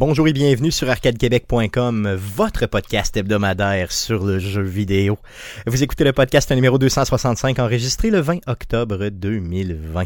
Bonjour et bienvenue sur arcadequebec.com, votre podcast hebdomadaire sur le jeu vidéo. Vous écoutez le podcast numéro 265 enregistré le 20 octobre 2020.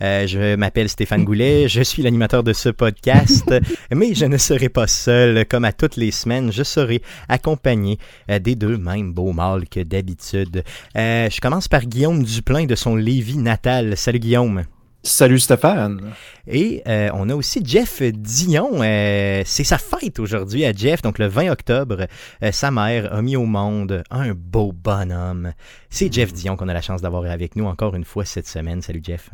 Euh, je m'appelle Stéphane Goulet, je suis l'animateur de ce podcast, mais je ne serai pas seul. Comme à toutes les semaines, je serai accompagné euh, des deux mêmes beaux mâles que d'habitude. Euh, je commence par Guillaume Duplain de son Lévis natal. Salut Guillaume. Salut Stéphane. Et euh, on a aussi Jeff Dion. Euh, c'est sa fête aujourd'hui à Jeff, donc le 20 octobre. Euh, sa mère a mis au monde un beau bonhomme. C'est Jeff Dion qu'on a la chance d'avoir avec nous encore une fois cette semaine. Salut Jeff.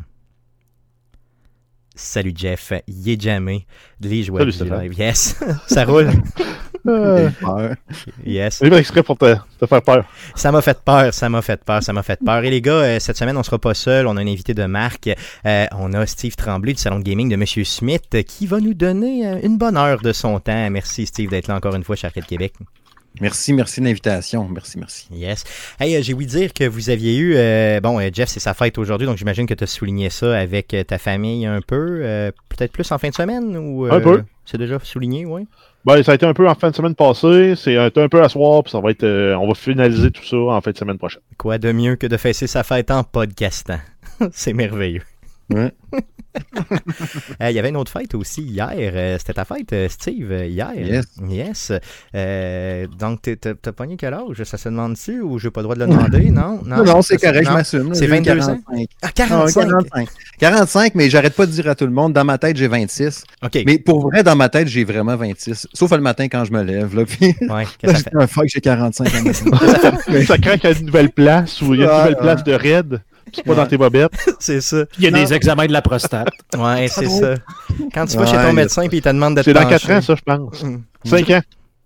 Salut Jeff, il est jamais les joueurs du live. Yes, ça roule. Euh, Yes. C'est exprès pour te, te faire peur. Ça m'a fait peur, ça m'a fait peur, ça m'a fait peur. Et les gars, euh, cette semaine, on sera pas seul. On a un invité de marque. Euh, on a Steve Tremblay du salon de gaming de Monsieur Smith qui va nous donner une bonne heure de son temps. Merci Steve d'être là encore une fois Arcade Québec. Merci, merci de l'invitation. Merci, merci. Yes. Hey, j'ai ouï dire que vous aviez eu, euh, bon, Jeff, c'est sa fête aujourd'hui, donc j'imagine que tu as souligné ça avec ta famille un peu, euh, peut-être plus en fin de semaine ou euh, Un peu. C'est déjà souligné, oui. Ben, ça a été un peu en fin de semaine passée, c'est un, peu à soir, puis ça va être, euh, on va finaliser tout ça en fin de semaine prochaine. Quoi de mieux que de fesser sa fête en podcastant? C'est merveilleux. Ouais. Euh, Il y avait une autre fête aussi hier. Euh, C'était ta fête, euh, Steve, hier. Yes. Yes. Euh, donc, t'as pogné quel âge? Ça se demande-tu ou j'ai pas le droit de le demander? Non? Non, non, c'est correct, je m'assume. C'est j'ai 22 ans? 45. Ah, Ah, 45! 45. 45, mais j'arrête pas de dire à tout le monde, dans ma tête, j'ai 26. OK. Mais pour vrai, dans ma tête, j'ai vraiment 26. Sauf le matin quand je me lève. Là, puis Ouais, que là, fait- un fuck, j'ai 45 à matin. ça craque à une nouvelle place, ou il y a une nouvelle place de raid, pas dans tes bobettes. c'est ça. Il y a Non. des examens de la prostate. Ouais, c'est ça. Quand tu vas chez ton médecin et il te demande de te C'est dans pencher. 4 ans, ça, je pense. Hum. 5 ans.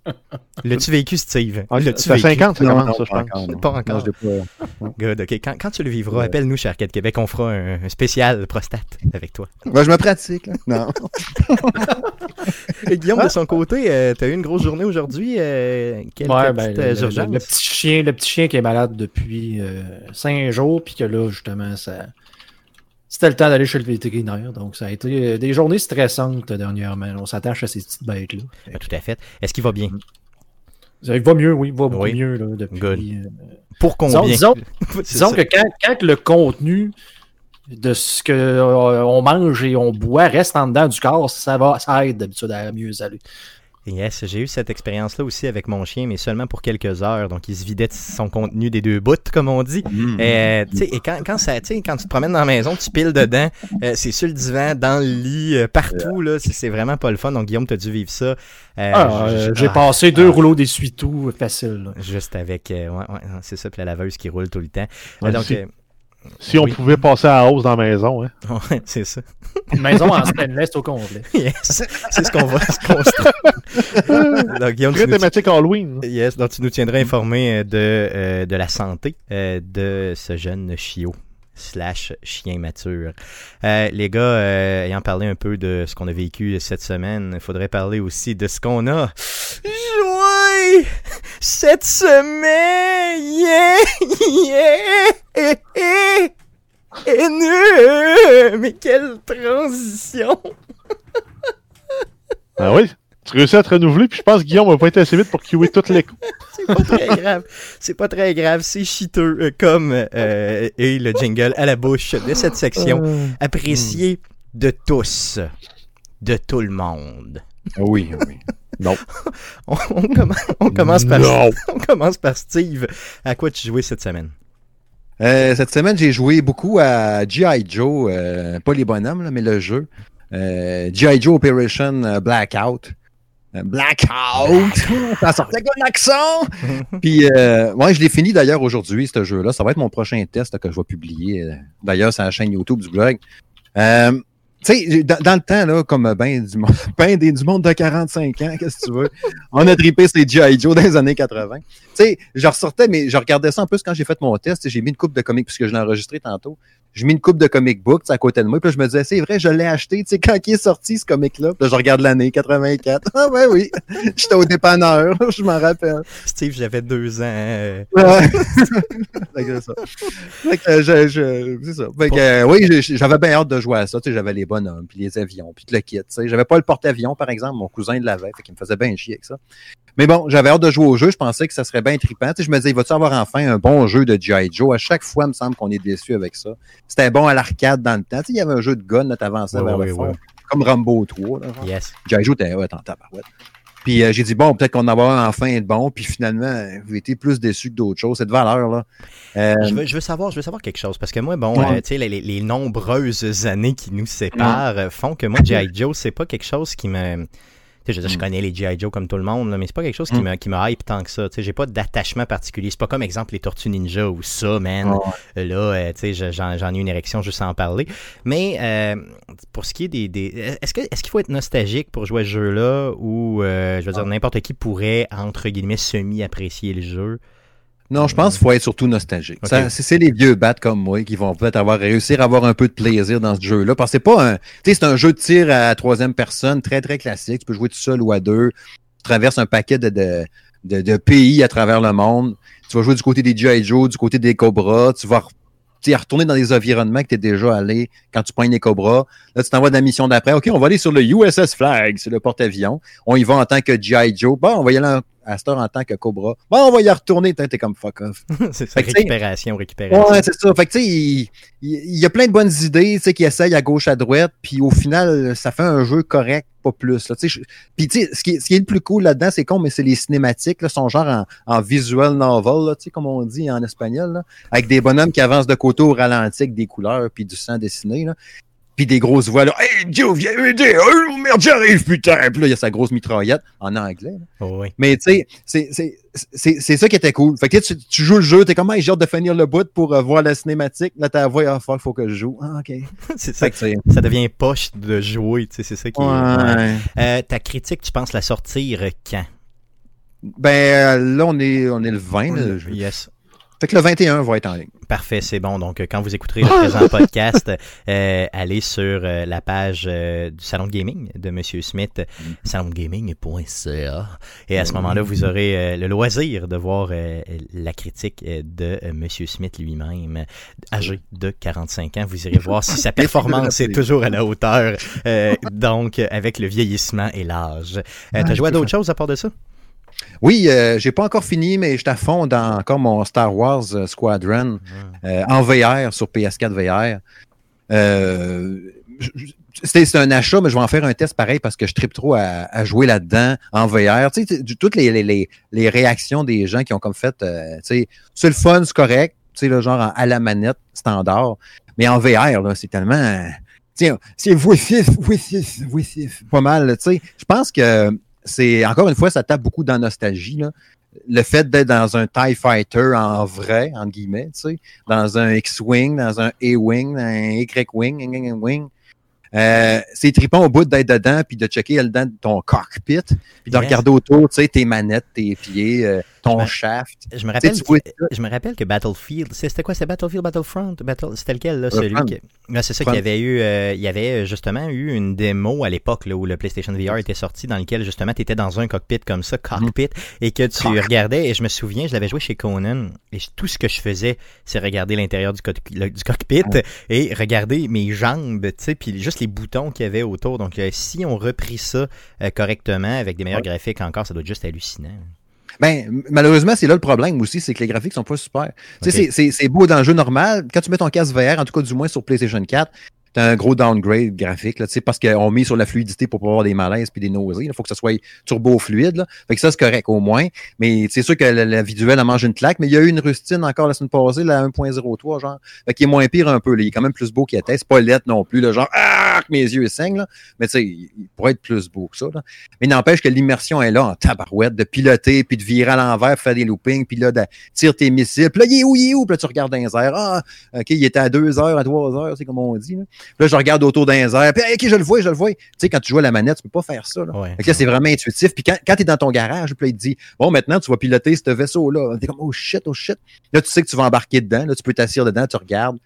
L'as-tu vécu, Steve? Ah, L'as-tu c'est à vécu? 50, ça Non, commence, non, ça, je pas pense. encore. Pas encore. Non, je l'ai pas. Good, OK. Quand, quand tu le vivras, Ouais. appelle-nous chez Arcade Québec. On fera un, un spécial prostate avec toi. Ouais, je me pratique. Là. Non. Et Guillaume, de son côté, euh, t'as eu une grosse journée aujourd'hui. Euh, quelques Ouais, ben, euh, le- le petit chien, le petit chien qui est malade depuis euh, cinq jours, puis que là, justement, ça. C'était le temps d'aller chez le vétérinaire. Donc, ça a été euh, des journées stressantes dernièrement. On s'attache à ces petites bêtes-là. Ah, tout à fait. Est-ce qu'il va bien? Ça, Il va mieux, oui, il va beaucoup Oui. mieux là, depuis. Euh, Pour combien? disons- disons que quand, quand le contenu de ce que euh, mange et on boit reste en dedans du corps, ça va, ça aide d'habitude à mieux aller. Yes, j'ai eu cette expérience-là aussi avec mon chien, mais seulement pour quelques heures. Donc, il se vidait de son contenu des deux bouts, comme on dit. Mm. Euh, tu sais, et quand, quand, ça, tu sais, quand tu te promènes dans la maison, tu piles dedans, euh, c'est sur le divan, dans le lit, euh, partout, là, c'est vraiment pas le fun. Donc, Guillaume, t'as dû vivre ça. Euh, Ah, J'ai ah, passé deux ah. rouleaux d'essuie-tout facile. là. Juste avec, euh, ouais, ouais, c'est ça, puis la laveuse qui roule tout le temps. Ouais, donc, si- on Oui. pouvait passer à la hausse dans la maison, hein. ouais, c'est ça. Une maison en stainless au complet. Yes, c'est ce qu'on va se construire. donc, Guillaume, Très tu nous, thématique Halloween. yes, donc, tu nous tiendras informé euh, de, euh, de la santé euh, de ce jeune chiot slash chien mature. Euh, les gars, euh, ayant parlé un peu de ce qu'on a vécu cette semaine, il faudrait parler aussi de ce qu'on a joué cette semaine. Yeah, yeah, nul. Mais quelle transition! Ah oui? Tu réussis à te renouveler, puis je pense que Guillaume va pas être assez vite pour QA toutes les coups. C'est pas très grave. C'est pas très grave. C'est chiteux euh, comme euh, et le jingle à la bouche de cette section. Apprécié de tous. De tout le monde. Ah Oui, oui. Non. On, on commence, on commence par, Non. on commence par Steve. À quoi tu jouais cette semaine? Euh, cette semaine, j'ai joué beaucoup à G.I. Joe, euh, pas les bonhommes, là, mais le jeu. Euh, G.I. Joe Operation euh, Blackout. Euh, Blackout! Ça sortait avec un accent! Puis, euh, ouais, je l'ai fini d'ailleurs aujourd'hui, ce jeu-là. Ça va être mon prochain test que je vais publier. euh, D'ailleurs, c'est la chaîne YouTube du blog. Euh, tu sais, dans, dans le temps, là, comme ben du, monde, ben des, du monde de 45 ans, qu'est-ce que tu veux? On a trippé ces G.I. Joe dans les années 80. Tu sais, je ressortais, mais je regardais ça en plus quand j'ai fait mon test. J'ai mis une coupe de comics puisque je l'ai enregistré tantôt. Je mets une coupe de comic book à côté de moi, puis là, je me disais, c'est vrai, je l'ai acheté, tu sais, quand il est sorti, ce comic-là. Là, je regarde l'année, 84. Ah ouais, oui, j'étais au dépanneur, je m'en rappelle. Steve, j'avais deux ans. euh, Ouais. Fait que c'est ça. Fait que, je, je- c'est ça. Fait que, euh, oui, j'avais bien hâte de jouer à ça. Tu sais, j'avais les bonhommes, puis les avions, puis le kit. Tu sais, j'avais pas le porte-avions, par exemple. Mon cousin de l'avait, fait qu'il me faisait bien chier avec ça. Mais bon, j'avais hâte de jouer au jeu. Je pensais que ça serait bien trippant. Tu sais, je me disais, il va-tu avoir enfin un bon jeu de G.I. Joe? À chaque fois, il me semble qu'on est déçu avec ça. C'était bon à l'arcade dans le temps. Tu sais, il y avait un jeu de gun, là, t'avançais Ouais, vers ouais, le fond. Comme Rambo 3, là, genre. Yes. G.I. Joe était ouais, en tabarouette. Puis euh, j'ai dit, bon, peut-être qu'on en va avoir enfin de bon. Puis finalement, vous été plus déçus que d'autres choses. Cette valeur, là. Euh, Je veux, je veux savoir, je veux savoir quelque chose parce que moi, bon, Ouais. euh, tu sais, les, les- les nombreuses années qui nous séparent font que moi, G.I. Joe, c'est pas quelque chose qui me. Je, veux dire, je Mm. connais les G.I. Joe comme tout le monde, là, mais c'est pas quelque chose qui Mm. me, qui me hype tant que ça. Tu sais, j'ai pas d'attachement particulier. C'est pas comme exemple les Tortues Ninja ou ça, man. Là, euh, tu sais, je- j'en ai une érection juste à en parler. Mais euh, pour ce qui est des. des- est-ce que est-ce qu'il faut être nostalgique pour jouer à ce jeu-là ou, euh, je veux dire, n'importe qui pourrait, entre guillemets, semi-apprécier le jeu? Non, je pense qu'il faut être surtout nostalgique. C'est les vieux bats comme moi qui vont peut-être avoir réussir à avoir un peu de plaisir dans ce jeu-là. Parce que c'est pas un. Tu sais, c'est un jeu de tir à troisième personne, très, très classique. Tu peux jouer tout seul ou à deux. Tu traverses un paquet de, de, de, de pays à travers le monde. Tu vas jouer du côté des G.I. Joe, du côté des Cobras. Tu vas retourner dans des environnements que tu es déjà allé quand tu prends les Cobras. Là, tu t'envoies de la mission d'après. OK, on va aller sur le USS Flag, c'est le porte-avions. On y va en tant que G.I. Joe. Bon, on va y aller en- à cette heure en tant que Cobra. Bon, on va y retourner. T'es comme fuck off. c'est ça, récupération, récupération. Ouais, c'est ça. Fait que, tu sais, il, y a plein de bonnes idées, tu sais, qui essayent à gauche, à droite, puis au final, ça fait un jeu correct, pas plus, là, je- Puis, tu sais, ce qui, est- ce qui est le plus cool là-dedans, c'est con, mais c'est les cinématiques, là, sont genre en, en visual novel, là, tu sais, comme on dit en espagnol, là, avec des bonhommes qui avancent de côté au ralenti, avec des couleurs, puis du sang dessiné, là. Puis des grosses voix, là. Hey, Joe, viens m'aider! Oh, merde, j'arrive, putain! Puis là, il y a sa grosse mitraillette en anglais. Oh, oui. Mais tu sais, c'est- ça qui était cool. Fait que tu, tu joues le jeu, t'es comme, hey, j'ai hâte de finir le bout pour euh, voir la cinématique. Là, t'as la voix, ah, fuck, faut que je joue. Ah, ok. c'est ça. Que c'est. Ça devient poche de jouer, tu sais, c'est ça qui est. Ouais. Euh, ta critique, tu penses la sortir quand? Ben, euh, là, on est, on est le 20. là, je- Yes. Fait que le 21 va être en ligne. Parfait, c'est bon. Donc, euh, quand vous écouterez le présent podcast, euh, allez sur euh, la page euh, du salon de gaming de Monsieur Smith, salongaming.ca. Et à ce moment-là, vous aurez euh, le loisir de voir la critique de Monsieur Smith lui-même, âgé de 45 ans. Vous irez voir si sa performance est toujours à la hauteur, donc avec le vieillissement et l'âge. T'as joué à d'autres choses à part de ça? Oui, euh, j'ai pas encore fini, mais je à fond dans encore mon Star Wars euh, Squadron euh, en VR sur PS4 VR. Euh, c'est un achat, mais je vais en faire un test pareil parce que je tripe trop à, à jouer là-dedans en VR. Tu sais, tu- toutes les, les, les, les réactions des gens qui ont comme fait, tu sais, c'est le fun, c'est correct, tu sais, le genre en- à la manette standard, mais en VR, là, c'est tellement, tiens, c'est jouissif, jouissif, jouissif, pas mal, tu sais. Je pense que c'est, encore une fois, ça tape beaucoup dans la nostalgie, là. Le fait d'être dans un TIE Fighter en vrai, entre guillemets, tu sais, dans un X-Wing, dans un A-Wing, dans un Y-Wing, wing, euh, c'est trippant au bout d'être dedans, puis de checker dedans de ton cockpit, puis de regarder autour, tu sais, tes manettes, tes pieds, euh, ton Ben, shaft. Je me rappelle, que, je me rappelle que Battlefield, c'est- c'était quoi, c'était Battlefield, Battlefront, Battle, c'était lequel là, celui qui, là, c'est ça qu'il y avait eu, euh, il y avait euh, justement eu une démo à l'époque là où le PlayStation VR était sorti, dans lequel justement tu étais dans un cockpit comme ça, cockpit, et que tu regardais. Et je me souviens, je l'avais joué chez Conan, et je- tout ce que je faisais, c'est regarder l'intérieur du, co- le- du cockpit et regarder mes jambes, tu sais, puis juste les boutons qu'il y avait autour. Donc euh, si on reprit ça euh, correctement avec des meilleurs graphiques encore, ça doit être juste hallucinant. Ben, malheureusement, c'est là le problème aussi, c'est que les graphiques sont pas super. Tu sais, c'est- c'est c'est beau dans le jeu normal. Quand tu mets ton casque VR, en tout cas du moins sur PlayStation 4, t'as un gros downgrade graphique, là, tu sais, parce qu'on met sur la fluidité pour pas avoir des malaises puis des nausées. Il faut que ça soit turbo fluide. Là. Fait que ça, c'est correct au moins. Mais c'est sûr que la, la visuelle, elle mange une claque. Mais il y a eu une rustine encore la semaine passée, la 1.03, genre. Fait qu'il est moins pire un peu. Là. Il est quand même plus beau qu'il était. C'est pas lettre non plus, là, genre, ah, que mes yeux saignent. Là. Mais tu sais, il, pourrait être plus beau que ça. Là. Mais n'empêche que l'immersion est là en tabarouette, de piloter, puis de virer à l'envers, faire des loopings, puis là, de tirer tes missiles. Puis là, il est où, il est où? Puis là, tu regardes dans les airs. Ah, OK, il était à 2 heures, à 3 heures, c'est comme on dit. Là, Puis là je regarde autour dans les airs. Puis, OK, je le vois, je le vois. Tu sais, quand tu joues à la manette, tu peux pas faire ça. Là. Ouais. Fait que là, c'est vraiment intuitif. Puis quand, quand tu es dans ton garage, puis là, il te dit Bon, maintenant, tu vas piloter ce vaisseau-là. T'es comme Oh shit, oh shit. Là, tu sais que tu vas embarquer dedans. Là, tu peux t'asseoir dedans, tu regardes.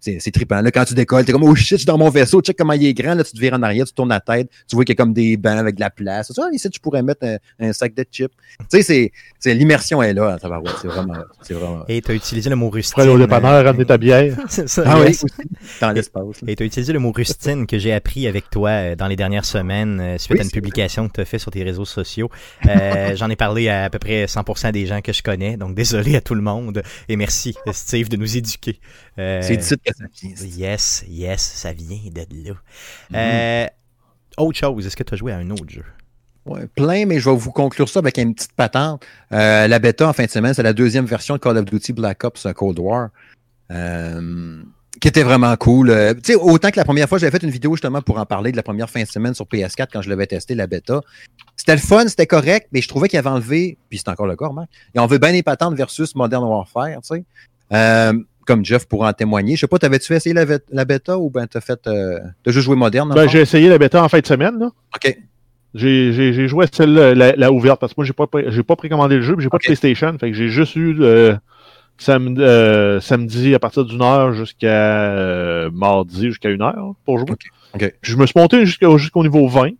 C'est c'est trippant. Là, quand tu décolles, t'es comme, oh shit, je suis dans mon vaisseau, check comment il est grand. Là, tu te vires en arrière, tu tournes la tête, tu vois qu'il y a comme des bancs avec de la place. Ça, ici, tu pourrais mettre un, un sac de chips. Tu sais, c'est, l'immersion est là, à tabarouette. C'est vraiment, c'est vraiment. Et tu as utilisé le mot rustine. Après, au dépanneur, ramener ta bière. C'est ça, Ah oui, aussi, dans l'espace. là. Et tu as utilisé le mot rustine que j'ai appris avec toi euh, dans les dernières semaines euh, suite Oui, à une publication que tu as fait sur tes réseaux sociaux. Euh, J'en ai parlé à à peu près 100% des gens que je connais, donc désolé à tout le monde et merci Steve de nous éduquer. Euh, C'est d'ici que ça vient. Yes, yes, ça vient de là. Mm. Euh, autre chose, est-ce que tu as joué à un autre jeu? Ouais, plein, mais je vais vous conclure ça avec une petite patente. Euh, la bêta en fin de semaine, c'est la deuxième version de Call of Duty Black Ops Cold War. Euh, qui était vraiment cool. Euh, tu sais, autant que la première fois, j'avais fait une vidéo justement pour en parler de la première fin de semaine sur PS4 quand je l'avais testé, la bêta. C'était le fun, c'était correct, mais je trouvais qu'il avait enlevé, puis c'est encore le cas, remarque, ils ont enlevé bien les patentes versus Modern Warfare, tu sais. Comme Jeff pourra en témoigner. Je sais pas, t'avais-tu essayé la, bêta ou ben t'as fait, euh, t'as juste joué moderne? Ben, j'ai essayé la bêta en fin de semaine. Là. OK. J'ai joué à celle la, la ouverte parce que moi j'ai pas j'ai pas précommandé le jeu, j'ai pas Ok. de PlayStation, fait que j'ai juste eu euh, samedi, euh, samedi à partir d'une heure jusqu'à mardi jusqu'à une heure pour jouer. Puis je me suis monté jusqu'au niveau 20.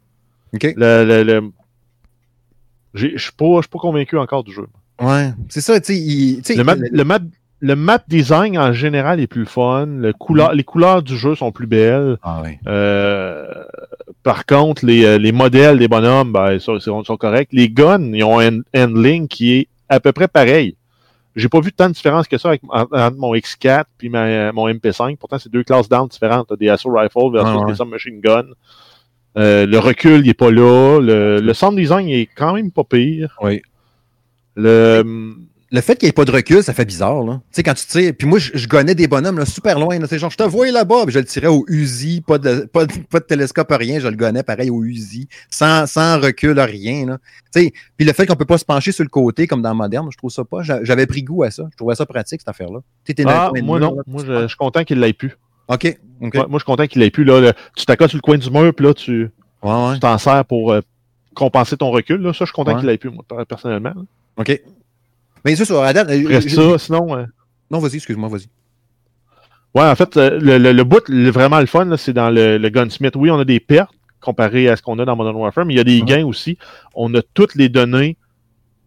OK. Le, Je suis pas, pas convaincu encore du jeu. Ouais. C'est ça, tu sais, Le map, le- le, map, le map design en général est plus fun. Le Mm. couleur, Les couleurs du jeu sont plus belles. Ah ouais. Euh, par contre, les, euh, les modèles des bonhommes, ben, ils sont, sont- sont corrects. Les guns, ils ont un handling qui est à peu près pareil. J'ai pas vu tant de différence que ça avec, en- entre mon X4 puis ma- mon MP5. Pourtant, c'est deux classes d'armes différentes. T'as Des Assault Rifles versus ouais. des Submachine Gun. Euh, le recul, il est pas là. Le, le sound design il est quand même pas pire. Oui. Le, Le fait qu'il n'y ait pas de recul, ça fait bizarre, là. Tu sais, quand tu tires, puis moi, je, je gonnais des bonhommes, là, super loin, là. C'est genre, je te voyais là-bas, puis je le tirais au Uzi, pas de, pas de, pas de télescope, rien, je le gonnais pareil au Uzi, sans, sans recul, rien, là. Tu sais, puis le fait qu'on peut pas se pencher sur le côté, comme dans Moderne, je trouve ça pas. J'a- J'avais pris goût à ça. Je trouvais ça pratique, cette affaire-là. Ah, moi non. là, Moi, je, je suis content qu'il l'ait plus. OK. Ouais, moi, je suis content qu'il l'ait plus. Là, Le- tu t'accotes sur le coin du mur, puis là, tu Ouais, ouais. t'en sers pour euh, compenser ton recul. Là. Ça, je suis content qu'il l'ait plus, moi, per- personnellement. là. OK. Mais c'est ça, Reste ça, sinon. euh, Non, vas-y, excuse-moi, vas-y. Ouais, en fait, euh, le, le, le bout, le- vraiment le fun, c'est dans le, le Gunsmith. Oui, on a des pertes comparé à ce qu'on a dans Modern Warfare, mais il y a des gains aussi. On a toutes les données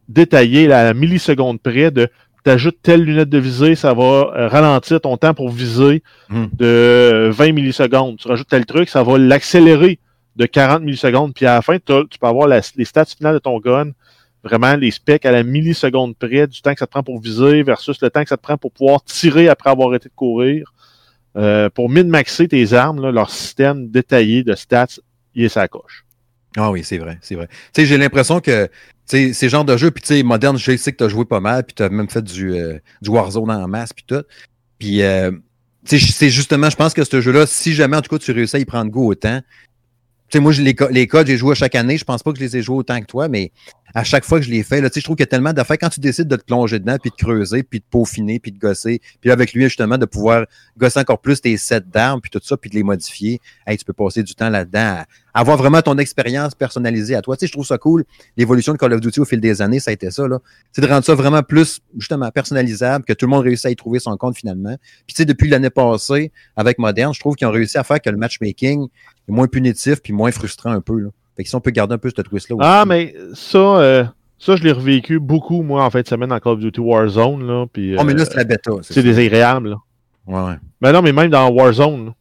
détaillées à la milliseconde près de t'ajoutes telle lunette de visée, ça va euh, ralentir ton temps pour viser Mhm. de euh, 20 millisecondes. Tu rajoutes tel truc, ça va l'accélérer de 40 millisecondes. Puis à la fin, tu peux avoir la- les stats finales de ton gun, vraiment les specs à la milliseconde près du temps que ça te prend pour viser versus le temps que ça te prend pour pouvoir tirer après avoir arrêté de courir. Euh, pour min-maxer tes armes, là, leur système détaillé de stats, il est sa coche. Ah oui, c'est vrai, c'est vrai. Tu sais, j'ai l'impression que tu sais, ces genres de jeux, puis tu sais, moderne, je sais que tu as joué pas mal, puis tu as même fait du, euh, du Warzone en masse, puis tout. Puis, euh, c'est justement, je pense que ce jeu-là, si jamais, en tout cas, tu réussis à y prendre goût autant, sais, moi, les, les codes, j'ai joué chaque année, je pense pas que je les ai joués autant que toi, mais à chaque fois que je les fais, là, je trouve qu'il y a tellement d'affaires quand tu décides de te plonger dedans, puis de creuser, puis de peaufiner, puis de gosser, puis avec lui, justement, de pouvoir gosser encore plus tes sets d'armes, puis tout ça, puis de les modifier, hey, tu peux passer du temps là-dedans avoir vraiment ton expérience personnalisée à toi. Tu sais, je trouve ça cool. L'évolution de Call of Duty au fil des années, ça a été ça, là. C'est de rendre ça vraiment plus, justement, personnalisable, que tout le monde réussisse à y trouver son compte finalement. Puis, tu sais, depuis l'année passée, avec Modern, je trouve qu'ils ont réussi à faire que le matchmaking moins punitif puis moins frustrant un peu, là. Fait que si on peut garder un peu ce twist-là aussi. Ah, mais ça, euh, ça je l'ai revécu beaucoup, moi, en fin de semaine dans Call of Duty Warzone. Là, puis, Oh, mais là, euh, c'est la bêta. c'est désagréable. Là. Ouais, ouais. Mais non, mais même dans Warzone, là,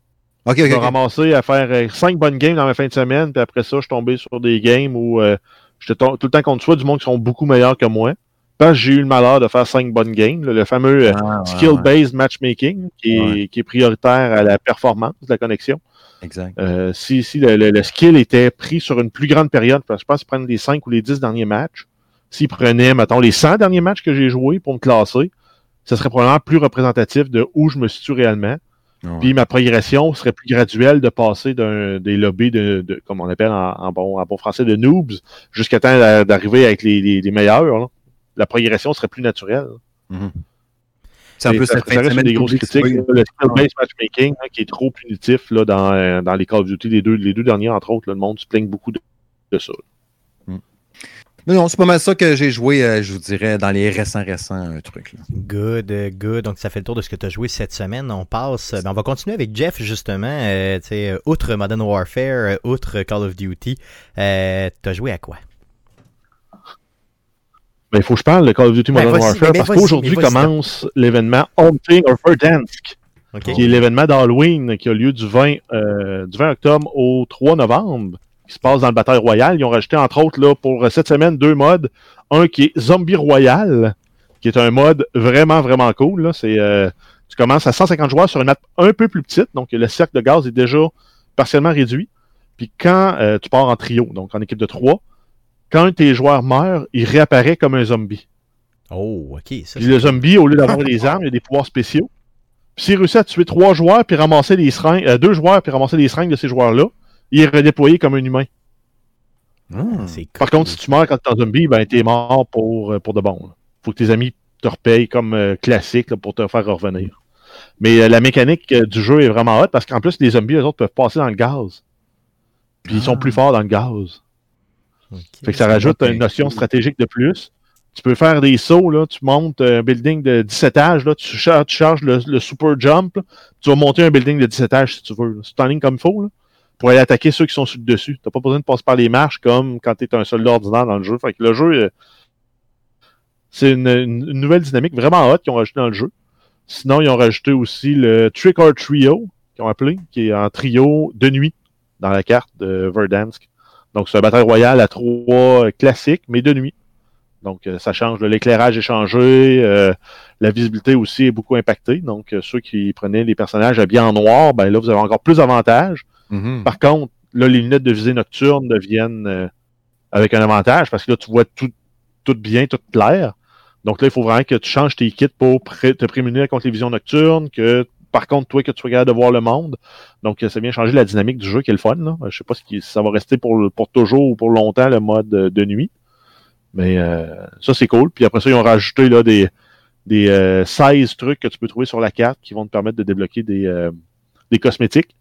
OK, OK. ok. ramassé à faire 5 bonnes games dans ma fin de semaine, puis après ça, je suis tombé sur des games où euh, j'étais to- tout le temps contre soit du monde qui sont beaucoup meilleurs que moi. Parce que j'ai eu le malheur de faire 5 bonnes games, là, le fameux euh, Ah, skill-based matchmaking, qui est, Ouais. qui est prioritaire à la performance de la connexion. Exact. Euh, si si le, le- le skill était pris sur une plus grande période, parce que je pense qu'ils prennent les 5 ou les 10 derniers matchs, s'ils prenaient, mettons, les 100 derniers matchs que j'ai joués pour me classer, ce serait probablement plus représentatif de où je me situe réellement. Ouais. Puis ma progression serait plus graduelle de passer d'un des lobbies de, de comme on appelle en, en bon, en bon français, de noobs, jusqu'à temps d'a- d'arriver avec les, les, les meilleurs. là. La progression serait plus naturelle. Mhm. C'est en Et plus ça, cette reste des grosses critiques. c'est là, Le skill-based matchmaking hein, qui est trop punitif là, dans, euh, dans les Call of Duty, les deux, les deux derniers, entre autres. là, le monde se plaigne beaucoup de, de ça. Mais non, c'est pas mal ça que j'ai joué, euh, je vous dirais, dans les récents, récents euh, trucs. Là. Good, good. Donc, ça fait le tour de ce que tu as joué cette semaine. On passe. ben, on va continuer avec Jeff, justement. Euh, outre Modern Warfare, outre Call of Duty, euh, tu as joué à quoi? Ben, il faut que je parle de Call of Duty Ben, Modern Warfare mais parce qu'aujourd'hui mais commence l'événement Haunting of Verdansk, qui est l'événement d'Halloween qui a lieu du 20, euh, du 20 octobre au 3 novembre, qui se passe dans le Bataille Royale. Ils ont rajouté, entre autres, là, pour cette semaine, deux modes. Un qui est Zombie Royal, qui est un mode vraiment, vraiment cool. Là. C'est, euh, tu commences à 150 joueurs sur une map un peu plus petite, donc le cercle de gaz est déjà partiellement réduit. Puis quand euh, tu pars en trio, donc en équipe de trois, quand un de tes joueurs meurt, il réapparaît comme un zombie. Oh, OK. Ça, Puis le zombie, au lieu d'avoir des armes, il a des pouvoirs spéciaux. Puis s'il réussit à tuer trois joueurs puis ramasser les seringues, euh, deux joueurs puis ramasser les seringues de ces joueurs-là, il est redéployé comme un humain. Hmm. c'est cool. Par contre, si tu meurs quand t'es un zombie, ben t'es mort pour, euh, pour de bon. là. Faut que tes amis te repayent comme euh, classique là, pour te faire revenir. Mais euh, la mécanique euh, du jeu est vraiment hot parce qu'en plus, les zombies, eux autres, peuvent passer dans le gaz. Puis ils sont Ah. plus forts dans le gaz. Fait que ça rajoute une notion cool. stratégique de plus. Tu peux faire des sauts, là, tu montes un building de 17 étages, là, tu, char- tu charges le, le super jump, là, tu vas monter un building de 17 étages si tu veux. là. C'est en ligne comme il faut, là, pour aller attaquer ceux qui sont sur le dessus. T'as pas besoin de passer par les marches comme quand tu es un soldat ordinaire dans le jeu. Fait que le jeu, euh, c'est une, une- une nouvelle dynamique vraiment hot qu'ils ont rajouté dans le jeu. Sinon, ils ont rajouté aussi le Trick or Trio, qu'ils ont appelé, qui est en trio de nuit dans la carte de Verdansk. Donc, c'est un bataille royale à trois classiques, mais de nuit. Donc, euh, ça change. L'éclairage est changé. euh, la visibilité aussi est beaucoup impactée. Donc, euh, ceux qui prenaient les personnages habillés en noir, ben là, vous avez encore plus d'avantages. Mhm. Par contre, là, les lunettes de visée nocturne deviennent euh, avec un avantage parce que là, tu vois tout, tout bien, tout clair. Donc là, il faut vraiment que tu changes tes kits pour pré- te prémunir contre les visions nocturnes, que par contre, toi, que tu capable de voir le monde. Donc, euh, ça vient changer la dynamique du jeu qui est le fun. Là. Je sais pas si ça va rester pour, toujours ou pour longtemps le mode euh, de nuit. Mais euh, ça, c'est cool. Puis après ça, ils ont rajouté là, des, des euh, 16 trucs que tu peux trouver sur la carte qui vont te permettre de débloquer des, des cosmétiques.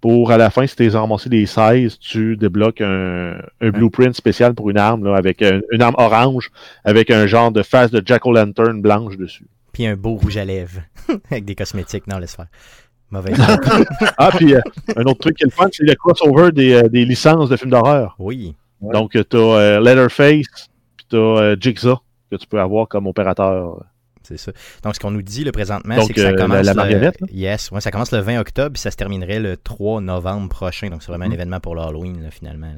Pour à la fin, si tu ramassés les 16, tu débloques un, blueprint spécial pour une arme, avec un- une arme orange, avec un genre de face de Jack-O-Lantern blanche dessus. Puis un beau rouge à lèvres avec des cosmétiques. Non, laisse faire. Mauvais. Ah, puis euh, un autre truc qui est le fun, c'est le crossover des, euh, des licences de films d'horreur. oui. Ouais. Donc, tu as Leatherface, puis tu as Jigsaw, que tu peux avoir comme opérateur. C'est ça. Donc, ce qu'on nous dit le présentement, Donc, c'est que ça euh, la- commence, la le- yes, ouais, ça commence le 20 octobre, puis ça se terminerait le 3 novembre prochain. Donc, c'est vraiment un Mhm. événement pour l'Halloween, finalement.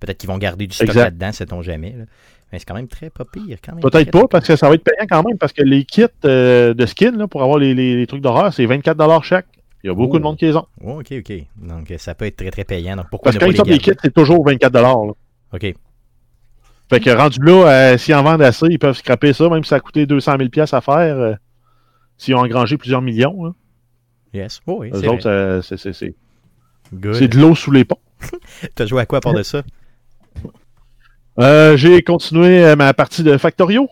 Peut-être qu'ils vont garder du stock là-dedans, sait-on jamais. là. Mais c'est quand même très pas pire. Quand même Peut-être pas, parce que ça va être payant quand même, parce que les kits euh, de skin là, pour avoir les, les- les trucs d'horreur, c'est 24$ chaque. Il y a beaucoup Oh. de monde qui les ont. Oh, ok, ok. Donc, euh, ça peut être très, très payant. Donc, pourquoi Parce que quand ils sortent les kits, c'est toujours 24$. là. Ok. Fait que rendu là, euh, s'ils en vendent assez, ils peuvent scraper ça, même si ça a coûté 200 000$ piastres à faire. euh, s'ils ont engrangé plusieurs millions, là. Yes. Oh, oui, Eux c'est autres, c'est- c'est de l'eau sous les ponts. T'as joué à quoi à part de ça? Euh, j'ai continué euh, ma partie de Factorio.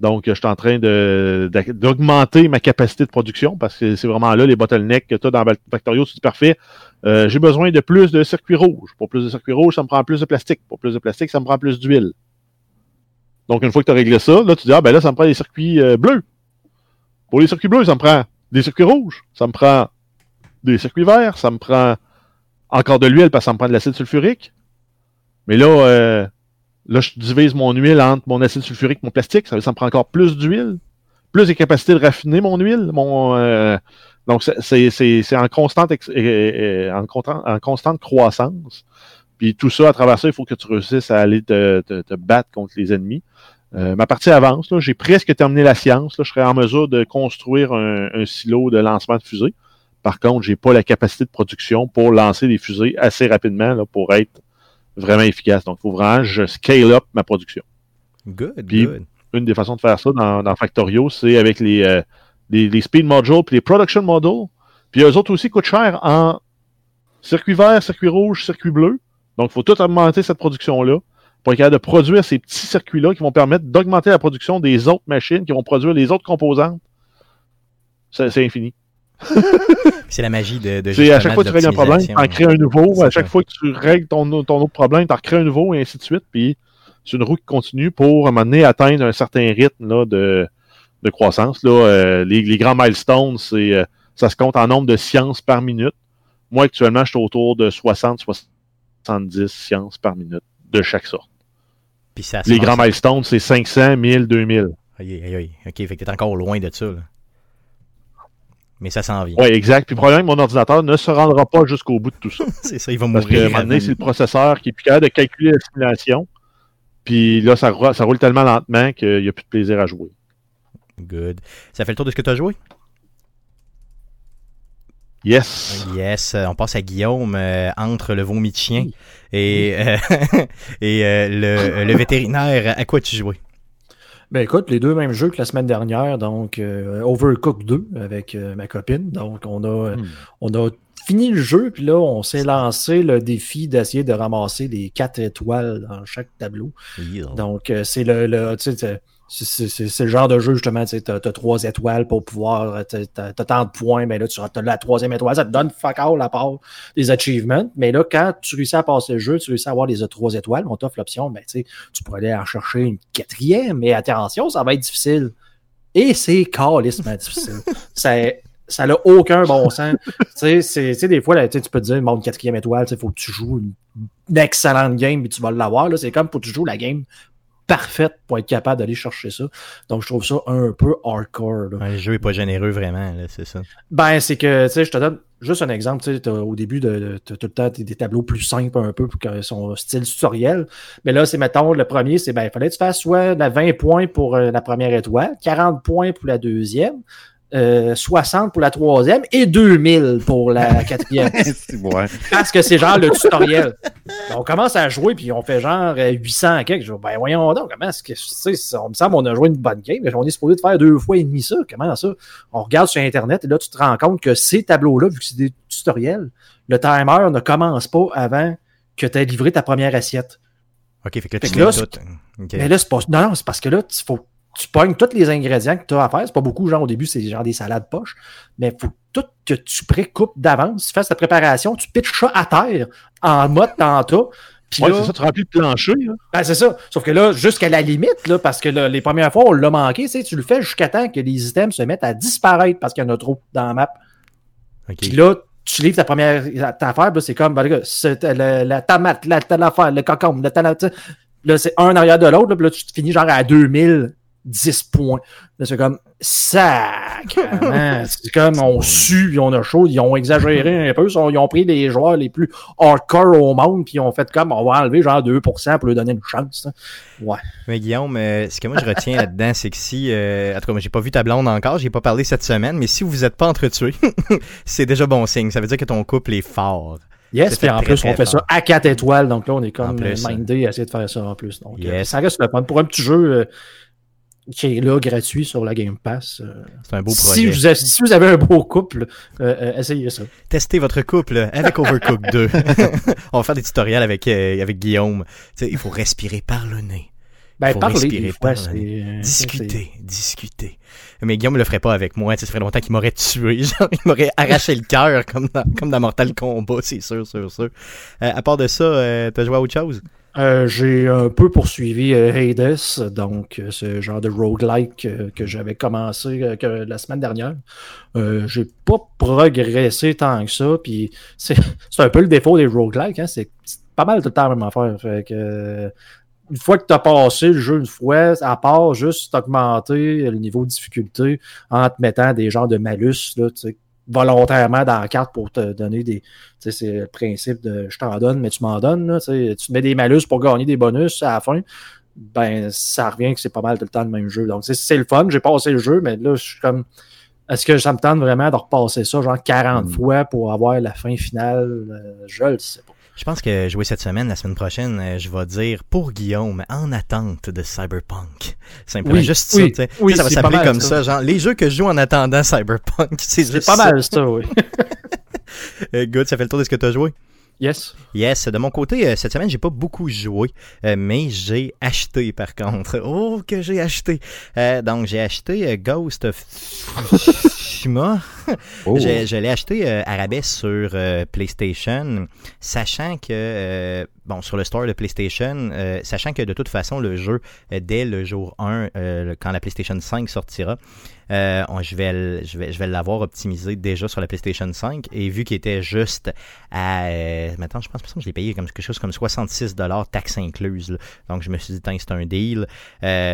Donc, je suis en train d'augmenter ma capacité de production parce que c'est vraiment là les bottlenecks que tu as dans Factorio, c'est parfait. Euh, j'ai besoin de plus de circuits rouges. Pour plus de circuits rouges, ça me prend plus de plastique. Pour plus de plastique, ça me prend plus d'huile. Donc, une fois que tu as réglé ça, là, tu dis, ah ben là, ça me prend des circuits bleus. Pour les circuits bleus, ça me prend des circuits rouges. Ça me prend des circuits verts. Ça me prend encore de l'huile parce que ça me prend de l'acide sulfurique. Mais là, Là, je divise mon huile entre mon acide sulfurique et mon plastique. Ça, ça me prend encore plus d'huile, plus de capacité de raffiner mon huile. Euh, donc, c'est- en constante, croissance. Puis tout ça, à travers ça, il faut que tu réussisses à aller te, battre contre les ennemis. Euh, ma partie avance. J'ai presque terminé la science. Je serais en mesure de construire un, silo de lancement de fusée. Par contre, j'ai pas la capacité de production pour lancer des fusées assez rapidement pour être vraiment efficace. Donc, il faut vraiment que je scale up ma production. Good, Puis- good. Une des façons de faire ça dans, dans Factorio, c'est avec les, euh, les, les speed modules puis les production modules. Puis eux autres aussi coûtent cher en circuit vert, circuit rouge, circuit bleu. Donc, il faut tout augmenter cette production-là pour être capable de produire ces petits circuits-là qui vont permettre d'augmenter la production des autres machines qui vont produire les autres composantes. C'est infini. C'est la magie de, de C'est à chaque fois que tu règles un problème, tu en crées un nouveau. À chaque fois que tu règles ton, ton autre problème, tu en recrées un nouveau et ainsi de suite. Puis c'est une roue qui continue pour, à un moment donné, atteindre un certain rythme là, de, de croissance. Là. Euh, les, les grands milestones, c'est euh, ça se compte en nombre de sciences par minute. Moi, actuellement, je suis autour de 60-70 sciences par minute de chaque sorte. Puis ça se Les grands milestones, c'est 500, 1000, 2000. Aïe, aïe, aïe. Ok, fait que t'es encore loin de ça. là. Mais ça s'en vient. Oui, exact. Puis probablement que mon ordinateur ne se rendra pas jusqu'au bout de tout ça. C'est ça, il va Parce un mourir. moment donné, c'est le processeur qui est plus capable de calculer la simulation. Puis là, ça, roule- ça roule tellement lentement qu'il n'y a plus de plaisir à jouer. Good. Ça fait le tour de ce que tu as joué? Yes. Yes, on passe à Guillaume euh, entre le vomi de chien et, euh, et euh, le, le vétérinaire. À quoi tu jouais? Ben écoute, les deux mêmes jeux que la semaine dernière, donc euh, Overcooked 2 avec euh, ma copine. Donc on a, Hmm. on a fini le jeu, puis là on s'est lancé le défi d'essayer de ramasser les quatre étoiles dans chaque tableau. Donc euh, c'est le, le tu sais, c'est- le genre de jeu justement, tu as, trois étoiles pour pouvoir, euh, t'as- t'as tant de points, mais là tu as la troisième étoile, ça te donne fuck all à part des achievements. Mais là, quand tu réussis à passer le jeu, tu réussis à avoir les trois étoiles, on t'offre l'option, ben tu tu pourrais aller en chercher une quatrième, mais attention, ça va être difficile. Et c'est calissement difficile. Ça ça n'a aucun bon sens. tu sais, tu des fois, là, tu tu peux te dire, bon, une quatrième étoile, il faut que tu joues une, excellente game, puis tu vas l'avoir. Là, c'est comme pour que tu joues la game parfaite pour être capable d'aller chercher ça. Donc, je trouve ça un peu hardcore. là. Ouais, le jeu est pas généreux vraiment, là, c'est ça. Ben, c'est que, tu sais, je te donne juste un exemple. Tu sais, au début, de, tout le temps des des tableaux plus simples un peu pour que son style tutoriel. Mais là, c'est, mettons, le premier, c'est, ben, il fallait que tu fasses soit la 20 points pour euh, la première étoile, 40 points pour la deuxième, euh, 60 pour la troisième et 2000 pour la quatrième. Parce que c'est genre le tutoriel. On commence à jouer, puis on fait genre euh, 800 à quelque. Je dis, ben voyons donc, comment est-ce que, tu sais, on me semble on a joué une bonne game, mais on est supposé de faire deux fois et demi ça. Comment ça? On regarde sur Internet, et là, tu te rends compte que ces tableaux-là, vu que c'est des tutoriels, le timer ne commence pas avant que tu aies livré ta première assiette. Ok, fait que là, Fait tu que là. Mais là, c'est pas. Non, non, c'est parce que là, tu faut tu pognes tous les ingrédients que tu as à faire. C'est pas beaucoup, genre au début, c'est genre des salades poches. Mais faut tout que tu précoupes d'avance. Tu fasses ta préparation, tu pitches ça à terre en mode tantôt. Puis Ouais, c'est ça, tu remplis le plancher. Ben, c'est ça. Sauf que là, jusqu'à la limite, là, parce que là, les premières fois, on l'a manqué, tu sais, tu le fais jusqu'à temps que les items se mettent à disparaître parce qu'il y en a trop dans la map. Ok. Puis là, tu livres ta première ta affaire, c'est comme ben, euh, la, tomate, la, telle affaire, le cocombe, le talent. Là, c'est un arrière de l'autre, là, puis là, tu te finis genre à 2010 points. C'est comme sacrément. c'est comme on sue, puis on a chaud, ils ont exagéré un peu, ils ont, pris les joueurs les plus hardcore au monde, puis ils ont fait comme on va enlever genre 2% pour lui donner une chance. hein. Ouais. Mais Guillaume, euh, ce que moi je retiens là-dedans, c'est que si, euh, en tout cas, moi j'ai pas vu ta blonde encore, j'ai pas parlé cette semaine, mais si vous êtes pas entretués, c'est déjà bon signe. Ça veut dire que ton couple est fort. Yes, puis en plus, on fait fort. ça à 4 étoiles, donc là, on est comme plus, mindé à essayer de faire ça en plus. Donc, euh, Yes. ça reste le fun. Pour un petit jeu euh, qui est là, gratuit sur la Game Pass, euh, C'est un beau projet. si, vous avez, si vous avez un beau couple, euh, euh, essayez ça. Testez votre couple avec Overcooked 2. On va faire des tutoriels avec, euh, avec Guillaume. Il faut respirer par le nez. Ben, Faut parler respirer fois, par le Discuter, discuter. Mais Guillaume le ferait pas avec moi. Tu sais, ça ferait longtemps qu'il m'aurait tué. Genre, il m'aurait arraché le cœur comme dans, comme dans Mortal Kombat, c'est sûr, sûr, sûr. À part de ça, t'as joué à autre chose? Euh, j'ai un peu poursuivi euh, Hades, donc euh, ce genre de roguelike euh, que j'avais commencé la semaine dernière. J'ai pas progressé tant que ça, puis c'est un peu le défaut des roguelikes, hein, c'est pas mal tout le temps la même une fois que tu as passé le jeu une fois, à part juste augmenter le niveau de difficulté en te mettant des genres de malus, là, tu sais, volontairement dans la carte pour te donner des, tu sais, c'est le principe de je t'en donne, mais tu m'en donnes. Là, tu mets des malus pour gagner des bonus à la fin. Ben, ça revient que c'est pas mal tout le temps le même jeu. Donc, c'est- le fun. J'ai passé le jeu, mais là, je suis comme. Est-ce que ça me tente vraiment de repasser ça, genre 40 Mm. fois pour avoir la fin finale? Euh, je le sais pas. Je pense que jouer cette semaine, la semaine prochaine, euh, je vais dire pour Guillaume, en attente de Cyberpunk. Simplement Oui, juste oui, ça, oui, ça va s'appeler comme ça. ça. genre les jeux que je joue en attendant Cyberpunk. C'est C'est juste pas mal ça, oui. Euh, good, ça fait le tour de ce que tu as joué? Yes. Yes, de mon côté, euh, cette semaine, j'ai pas beaucoup joué, mais j'ai acheté par contre. Oh, que j'ai acheté. Donc, j'ai acheté Ghost of Tsushima. Oh. Je, je l'ai acheté euh, à rabais sur euh, PlayStation, sachant que, euh, bon, sur le store de PlayStation, euh, sachant que de toute façon, le jeu, dès le jour 1, euh, quand la PlayStation 5 sortira, on- je vais, le- je vais, je vais l'avoir optimisé déjà sur la PlayStation 5. Et vu qu'il était juste à. Maintenant, je pense que je l'ai payé comme quelque chose comme 66$ taxes incluses. là. Donc, je me suis dit, Tiens, c'est un deal.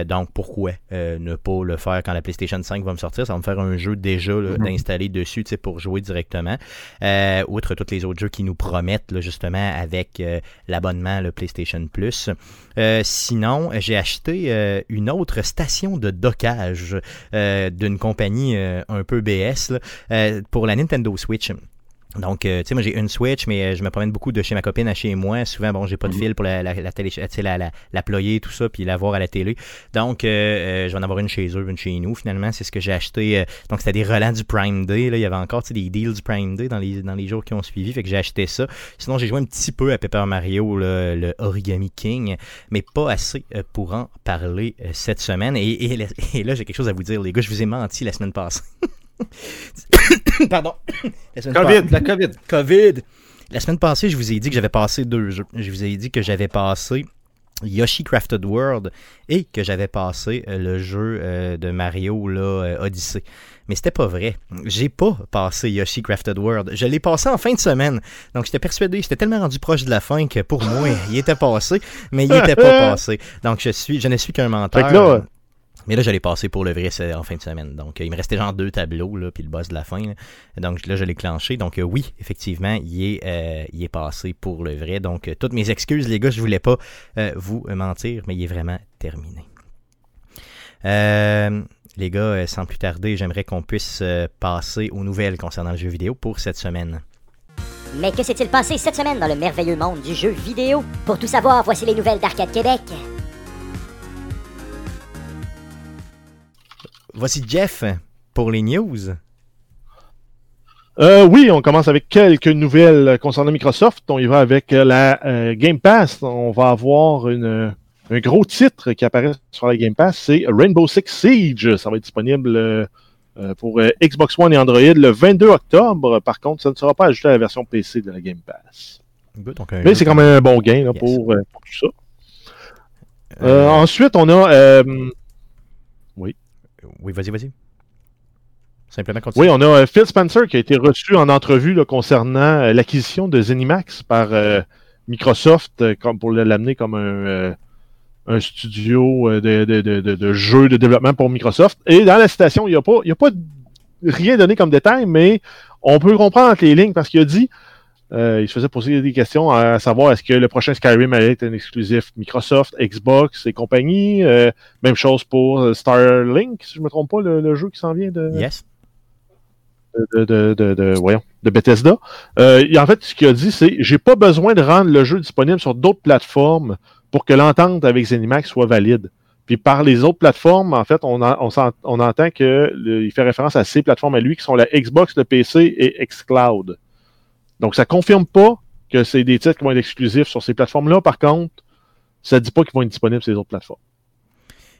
Donc, pourquoi ne pas le faire quand la PlayStation 5 va me sortir? Ça va me faire un jeu déjà là, Mhm. d'installer dessus pour jouer directement. Euh, outre tous les autres jeux qui nous promettent, là, justement, avec euh, l'abonnement le PlayStation Plus. Euh, sinon, j'ai acheté une autre station de dockage d'une compagnie un peu BS là, pour la Nintendo Switch. Donc, euh, tu sais, moi j'ai une Switch, mais euh, je me promène beaucoup de chez ma copine à chez moi. Souvent, bon, j'ai pas de fil pour la, la, la télé, tu sais, la, la, la ployer, tout ça, puis la voir à la télé. Donc, euh, euh, je vais en avoir une chez eux, une chez nous. Finalement, c'est ce que j'ai acheté. donc, c'était des relents du Prime Day. Là. Il y avait encore tu sais, des deals du Prime Day dans les, dans les jours qui ont suivi. Fait que j'ai acheté ça. Sinon, j'ai joué un petit peu à Paper Mario, là, le Origami King, mais pas assez pour en parler cette semaine. Et, et, et là, j'ai quelque chose à vous dire, les gars. Je vous ai menti la semaine passée. Pardon. La semaine COVID, passée- la COVID. COVID. La semaine passée, je vous ai dit que j'avais passé deux jeux. Je vous ai dit que j'avais passé Yoshi Crafted World et que j'avais passé euh, le jeu euh, de Mario là, euh, Odyssey. Mais c'était pas vrai. J'ai pas passé Yoshi Crafted World. Je l'ai passé en fin de semaine. Donc j'étais persuadé, j'étais tellement rendu proche de la fin que pour moi, il était passé, mais il était pas passé. Donc je suis, je ne suis qu'un menteur. Là, mais là, je l'ai passé pour le vrai en fin de semaine. Donc, il me restait genre deux tableaux, là, puis le boss de la fin. Donc, là, je l'ai clenché. Donc, euh, oui, effectivement, il est, euh, il est passé pour le vrai. Donc, euh, toutes mes excuses, les gars, je voulais pas vous mentir, mais il est vraiment terminé. Les gars, sans plus tarder, j'aimerais qu'on puisse passer aux nouvelles concernant le jeu vidéo pour cette semaine. Mais que s'est-il passé cette semaine dans le merveilleux monde du jeu vidéo? Pour tout savoir, voici les nouvelles d'Arcade Québec. Voici Jeff pour les news. Euh, oui, on commence avec quelques nouvelles concernant Microsoft. On y va avec euh, la euh, Game Pass. On va avoir une, un gros titre qui apparaît sur la Game Pass. C'est Rainbow Six Siege. Ça va être disponible euh, pour Xbox One et Android le 22 octobre. Par contre, ça ne sera pas ajouté à la version PC de la Game Pass. Donc, Mais c'est quand même un bon gain là, Yes. pour, pour tout ça. Ensuite, on a... Oui, vas-y, vas-y. Simplement continue. Oui, on a euh, Phil Spencer qui a été reçu en entrevue concernant euh, l'acquisition de Zenimax par euh, Microsoft pour l'amener comme un, studio de, de, de, jeux de développement pour Microsoft. Et dans la citation, il n'y a pas, rien donné comme détail, mais on peut comprendre les lignes parce qu'il a dit, euh, il se faisait poser des questions à savoir est-ce que le prochain Skyrim allait être un exclusif Microsoft, Xbox et compagnie. Euh, même chose pour euh, Starlink, si je ne me trompe pas, le, le jeu qui s'en vient de Yes. de, de, de, de- voyons, de Bethesda. Euh, et en fait, ce qu'il a dit, c'est j'ai pas besoin de rendre le jeu disponible sur d'autres plateformes pour que l'entente avec Zenimax soit valide. Puis par les autres plateformes, en fait, on, on, entend que le- il fait référence à ces plateformes à lui qui sont la Xbox, le PC et xCloud. Donc ça confirme pas que c'est des titres qui vont être exclusifs sur ces plateformes-là. Par contre, ça dit pas qu'ils vont être disponibles sur les autres plateformes.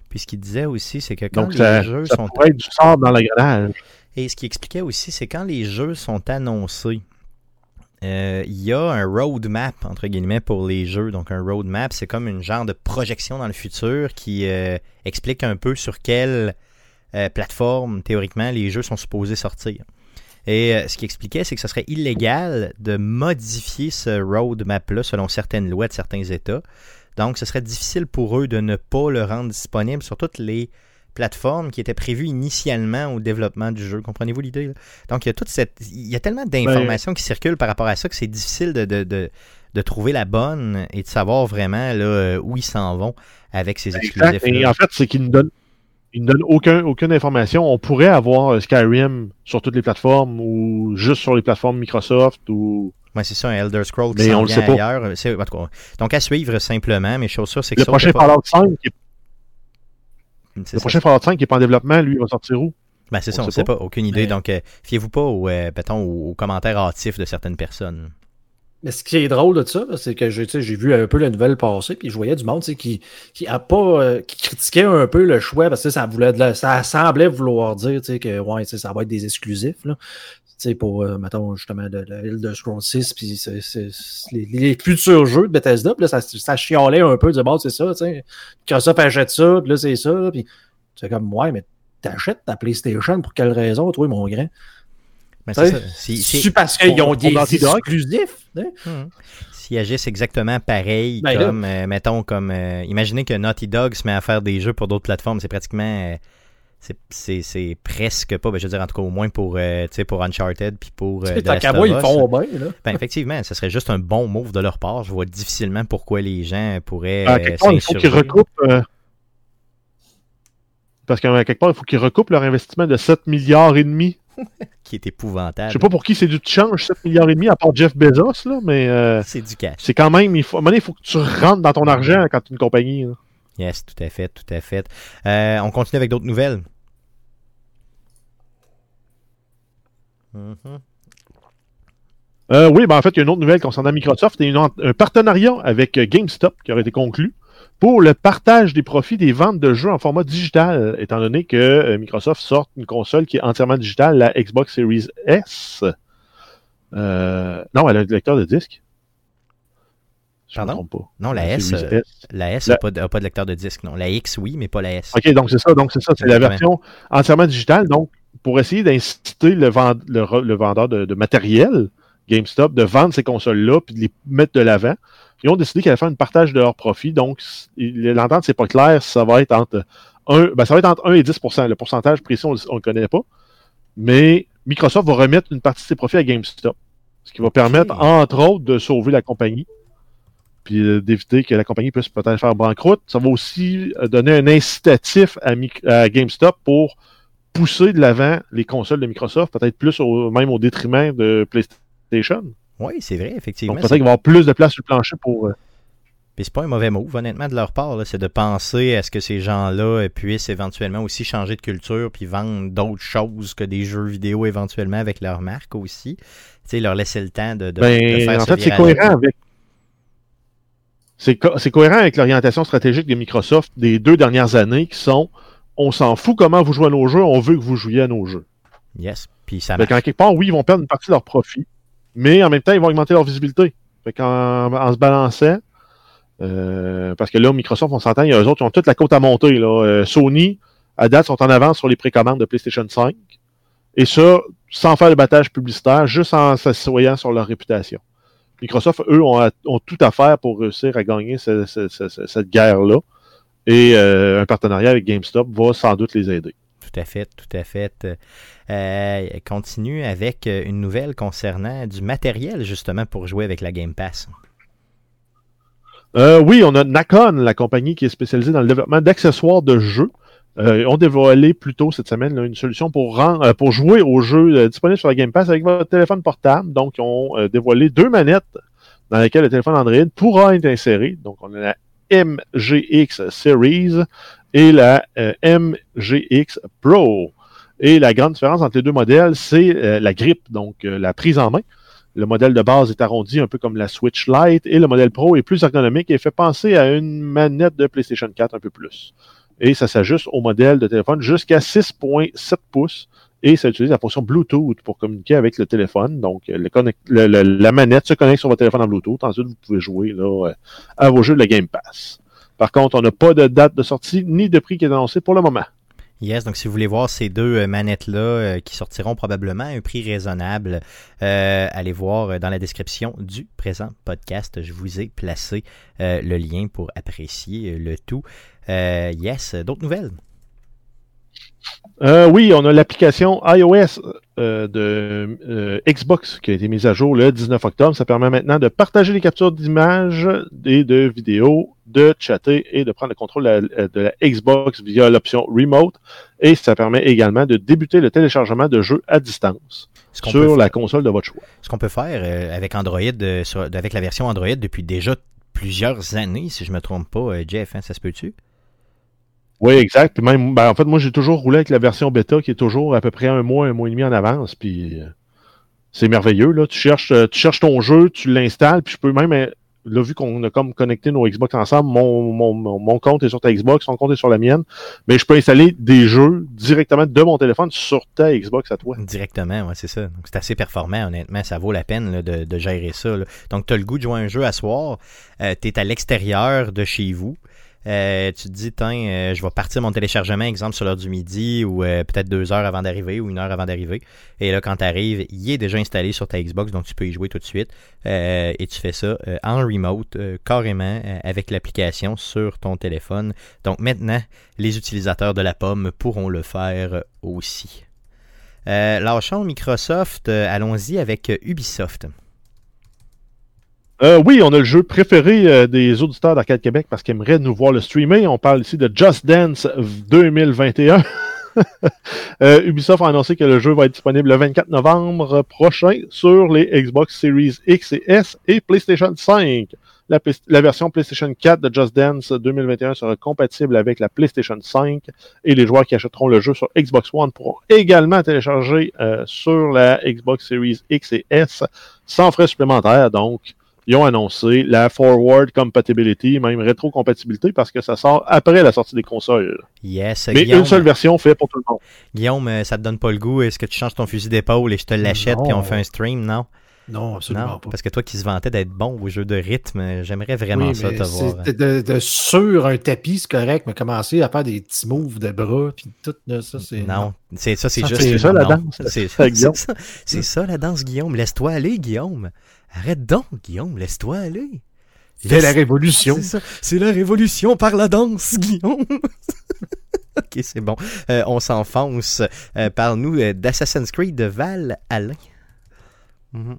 Puis ce qu'il disait aussi, c'est que quand Donc les ça, jeux ça sont pourrait être du sort dans. Et ce qui expliquait aussi, c'est quand les jeux sont annoncés, euh, il y a un roadmap, entre guillemets, pour les jeux. Donc, un roadmap, c'est comme une genre de projection dans le futur qui euh, explique un peu sur quelle euh, plateforme, théoriquement, les jeux sont supposés sortir. Et euh, ce qui expliquait, c'est que ce serait illégal de modifier ce roadmap-là selon certaines lois de certains États. Donc, ce serait difficile pour eux de ne pas le rendre disponible sur toutes les plateformes qui étaient prévues initialement au développement du jeu. Comprenez-vous l'idée? Donc, il y a toute cette. Il y a tellement d'informations qui circulent par rapport à ça que c'est difficile de, de, de, de trouver la bonne et de savoir vraiment là, euh, où ils s'en vont avec ces exclusifs. Et en fait, c'est qu'il ne donne, il ne donne aucun, aucune information. On pourrait avoir euh, Skyrim sur toutes les plateformes ou juste sur les plateformes Microsoft ou. Ouais, c'est ça, un Elder Scroll qui Mais on le sait ailleurs. Donc, à suivre simplement. Mes choses sûres, c'est que Le ça, prochain Fallout 5, qui est- le ça. prochain Fallout 5 qui est pas en développement, lui, il va sortir où? Ben, c'est ça, on sait sait pas. pas. Aucune idée. Mais- Donc, euh, fiez-vous pas aux, euh, aux commentaires hâtifs de certaines personnes. Mais ce qui est drôle de ça, c'est que j'ai vu un peu la nouvelle passer, puis je voyais du monde qui, qui, a pas, euh, qui critiquait un peu le choix parce que ça, voulait de ça semblait vouloir dire que ouais, ça va être des exclusifs. Là. pour, euh, mettons, justement, de, de, de Scroll 6, puis les, les, futurs jeux de Bethesda, là, ça, ça chialait un peu, de bon, c'est ça, tu sais, Microsoft achète ça, puis là, c'est ça, puis c'est comme, ouais, mais t'achètes ta PlayStation pour quelle raison, toi, mon grand? C'est parce qu'ils ont des exclusifs. Hein? Hum. S'ils agissent exactement pareil, ben comme, euh, mettons, comme, euh, imaginez que Naughty Dog se met à faire des jeux pour d'autres plateformes, c'est pratiquement, euh, c'est presque pas, ben, je veux dire, en tout cas, au moins pour, pour Uncharted, puis pour euh, ils font bien, là. Ben, effectivement, ce serait juste un bon move de leur part. Je vois difficilement pourquoi les gens pourraient ah, Il faut qu'ils recoupent... Parce qu'à quelque part, il faut qu'ils recoupent leur investissement de 7 milliards et demi qui est épouvantable. Je sais pas pour qui c'est du change, 7 milliards et demi, à part Jeff Bezos, là, mais. Euh, c'est du cash. C'est quand même. Il faut, à un moment donné, il faut que tu rentres dans ton argent quand tu es une compagnie. Yes, tout à fait, tout à fait. Euh, on continue avec d'autres nouvelles. Mm-hmm. Euh, oui, ben en fait, il y a une autre nouvelle concernant Microsoft et un partenariat avec GameStop qui aurait été conclu pour le partage des profits des ventes de jeux en format digital, étant donné que euh, Microsoft sort une console qui est entièrement digitale, la Xbox Series S. Euh, non, elle a un lecteur de disque. Pardon? pas. Non, la, S, euh, la S n'a pas, de lecteur de disque. Non, la X, oui, mais pas la S. OK, donc c'est ça. Donc c'est ça. C'est la version entièrement digitale. Donc, pour essayer d'inciter le, vendeur de, de, matériel, GameStop, de vendre ces consoles-là puis de les mettre de l'avant, ils ont décidé qu'ils allaient faire un partage de leurs profits. Donc, l'entente, c'est pas clair ça va être entre 1, ben, ça va être entre 1 et 10% Le pourcentage précis, on ne le connaît pas. Mais Microsoft va remettre une partie de ses profits à GameStop. Ce qui va permettre, entre autres, de sauver la compagnie. Puis euh, d'éviter que la compagnie puisse peut-être faire banqueroute. Ça va aussi euh, donner un incitatif à, à GameStop pour pousser de l'avant les consoles de Microsoft, peut-être plus au, même au détriment de PlayStation. Oui, c'est vrai, effectivement. Donc peut-être qu'il va y avoir plus de place sur le plancher pour. Euh... Puis c'est pas un mauvais move, honnêtement, de leur part. C'est de penser à ce que ces gens-là puissent éventuellement aussi changer de culture puis vendre d'autres choses que des jeux vidéo éventuellement avec leur marque aussi. Tu sais, leur laisser le temps de, de, ben, faire En fait, c'est cohérent avec. C'est, co cohérent avec l'orientation stratégique de Microsoft des deux dernières années qui sont on s'en fout comment vous jouez à nos jeux, on veut que vous jouiez à nos jeux. Yes. Puis ça marche. quelque part, oui, ils vont perdre une partie de leur profit mais en même temps, ils vont augmenter leur visibilité. Fait en, se balançant, euh, parce que là, Microsoft, on s'entend, il y a eux autres qui ont toute la côte à monter. Là. Euh, Sony, à date, sont en avance sur les précommandes de PlayStation 5. Et ça, sans faire de battage publicitaire, juste en s'assoyant sur leur réputation. Microsoft, eux, ont, tout à faire pour réussir à gagner cette guerre-là. Et euh, un partenariat avec GameStop va sans doute les aider. Tout à fait, tout à fait. Euh, continue avec euh, une nouvelle concernant du matériel justement pour jouer avec la Game Pass. Euh, oui, on a Nakon, la compagnie qui est spécialisée dans le développement d'accessoires de jeux. Euh, ont dévoilé plus tôt cette semaine une solution pour, pour jouer aux jeux disponibles sur la Game Pass avec votre téléphone portable. Donc, ils ont dévoilé deux manettes dans lesquelles le téléphone Android pourra être inséré. Donc, on a la MGX Series et la MGX Pro. Et la grande différence entre les deux modèles, c'est euh, la grippe, donc euh, la prise en main. Le modèle de base est arrondi un peu comme la Switch Lite et le modèle Pro est plus ergonomique et fait penser à une manette de PlayStation 4 un peu plus. Et ça s'ajuste au modèle de téléphone jusqu'à 6.7 pouces et ça utilise la fonction Bluetooth pour communiquer avec le téléphone. Donc, la manette se connecte sur votre téléphone en Bluetooth. Ensuite, vous pouvez jouer là, euh, à vos jeux de la Game Pass. Par contre, on n'a pas de date de sortie ni de prix qui est annoncé pour le moment. Yes, donc si vous voulez voir ces deux euh, manettes-là euh, qui sortiront probablement à un prix raisonnable, euh, allez voir dans la description du présent podcast. Je vous ai placé le lien pour apprécier le tout. yes, d'autres nouvelles? oui, on a l'application iOS de Xbox qui a été mise à jour le 19 octobre. Ça permet maintenant de partager les captures d'images et de vidéos de chatter et de prendre le contrôle de la, Xbox via l'option Remote. Et ça permet également de débuter le téléchargement de jeux à distance sur la console de votre choix. Ce qu'on peut faire euh, avec Android, euh, avec la version Android depuis déjà plusieurs années, si je me trompe pas, euh, Jeff, hein, ça se peut-tu? Oui, exact. même, ben, en fait, moi, j'ai toujours roulé avec la version bêta qui est toujours à peu près un mois, un mois et demi en avance. Puis c'est merveilleux. Là. Tu, cherches, tu cherches ton jeu, tu l'installes, puis je peux même, là, vu qu'on a comme connecté nos Xbox ensemble, mon, mon, mon, compte est sur ta Xbox, ton compte est sur la mienne, mais je peux installer des jeux directement de mon téléphone sur ta Xbox à toi. Directement, ouais, c'est ça. Donc, c'est assez performant, honnêtement. Ça vaut la peine de, de, gérer ça. Donc, tu as le goût de jouer un jeu à soir. Euh, tu es à l'extérieur de chez vous. Euh, tu te dis, tiens, euh, je vais partir mon téléchargement, exemple, sur l'heure du midi ou euh, peut-être deux heures avant d'arriver ou une heure avant d'arriver. Et là, quand tu arrives, il est déjà installé sur ta Xbox, donc tu peux y jouer tout de suite. et tu fais ça en remote, carrément, avec l'application sur ton téléphone. Donc maintenant, les utilisateurs de la pomme pourront le faire aussi. lâchons Microsoft, allons-y avec Ubisoft. Euh, oui, on a le jeu préféré euh, des auditeurs d'Arcade Québec parce qu'ils aimeraient nous voir le streamer. On parle ici de Just Dance 2021. euh, Ubisoft a annoncé que le jeu va être disponible le 24 novembre prochain sur les Xbox Series X et S et PlayStation 5. La, la, version PlayStation 4 de Just Dance 2021 sera compatible avec la PlayStation 5 et les joueurs qui achèteront le jeu sur Xbox One pourront également télécharger sur la Xbox Series X et S sans frais supplémentaires. Donc, ils ont annoncé la forward compatibility, même rétro-compatibilité, parce que ça sort après la sortie des consoles. Yes, Mais Guillaume, une seule version fait pour tout le monde. Guillaume, euh, ça te donne pas le goût. Est-ce que tu changes ton fusil d'épaule et je te l'achète puis on fait un stream, non? Non, absolument non, pas. Parce que toi qui se vantais d'être bon au jeu de rythme, j'aimerais vraiment oui, ça te voir. De, sur un tapis, c'est correct, mais commencer à faire des petits moves de bras, puis tout, là, ça, c'est. Non, c'est ça, c'est juste. C'est ça la danse. C'est ça, ça, la danse, Guillaume. Laisse-toi aller, Guillaume. Arrête donc, Guillaume, laisse-toi aller. C'est la révolution. C'est la révolution par la danse, Guillaume. ok, c'est bon. Euh, on s'enfonce. Euh, Parle-nous euh, d'Assassin's Creed de Val Alain. Mm -hmm.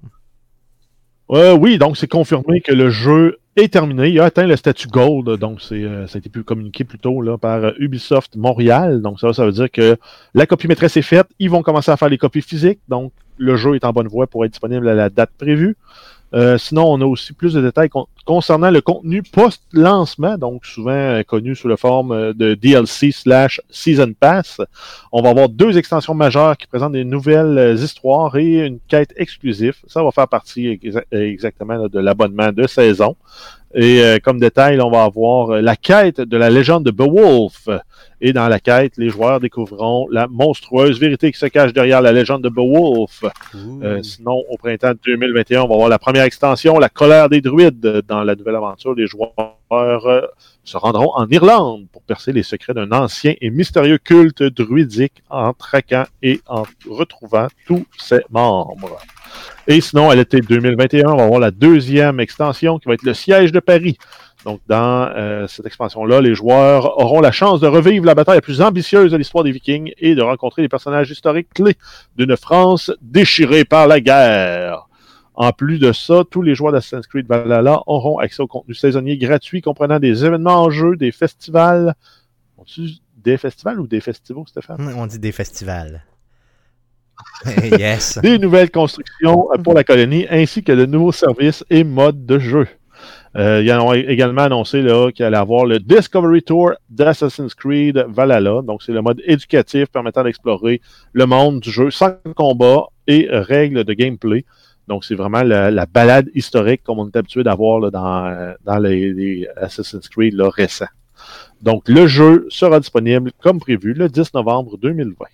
Euh, oui, donc c'est confirmé que le jeu est terminé. Il a atteint le statut Gold, donc c'est, ça a été communiqué plus tôt là, par Ubisoft Montréal. Donc ça, ça veut dire que la copie maîtresse est faite. Ils vont commencer à faire les copies physiques. Donc le jeu est en bonne voie pour être disponible à la date prévue. Euh, sinon, on a aussi plus de détails con concernant le contenu post-lancement, donc souvent euh, connu sous la forme de DLC slash Season Pass. On va avoir deux extensions majeures qui présentent des nouvelles histoires et une quête exclusive. Ça va faire partie exa exactement de l'abonnement de saison. Et euh, comme détail, on va avoir la quête de la légende de Beowulf. Et dans la quête, les joueurs découvriront la monstrueuse vérité qui se cache derrière la légende de Beowulf. Euh, sinon, au printemps 2021, on va avoir la première extension, la colère des druides. Dans la nouvelle aventure, les joueurs euh, se rendront en Irlande pour percer les secrets d'un ancien et mystérieux culte druidique en traquant et en retrouvant tous ses membres. Et sinon, à l'été 2021, on va avoir la deuxième extension qui va être le siège de Paris. Donc, dans euh, cette expansion-là, les joueurs auront la chance de revivre la bataille la plus ambitieuse de l'histoire des Vikings et de rencontrer les personnages historiques clés d'une France déchirée par la guerre. En plus de ça, tous les joueurs d'Assassin's Creed Valhalla auront accès au contenu saisonnier gratuit comprenant des événements en jeu, des festivals. On dit des festivals ou des festivals, Stéphane? On dit des festivals. yes. Des nouvelles constructions pour la colonie ainsi que de nouveaux services et modes de jeu. Euh, ils ont également annoncé qu'il allait avoir le Discovery Tour d'Assassin's Creed Valhalla. Donc, c'est le mode éducatif permettant d'explorer le monde du jeu sans combat et règles de gameplay. Donc, c'est vraiment la, la, balade historique comme on est habitué d'avoir dans, dans les, les, Assassin's Creed là, récents. Donc, le jeu sera disponible comme prévu le 10 novembre 2020.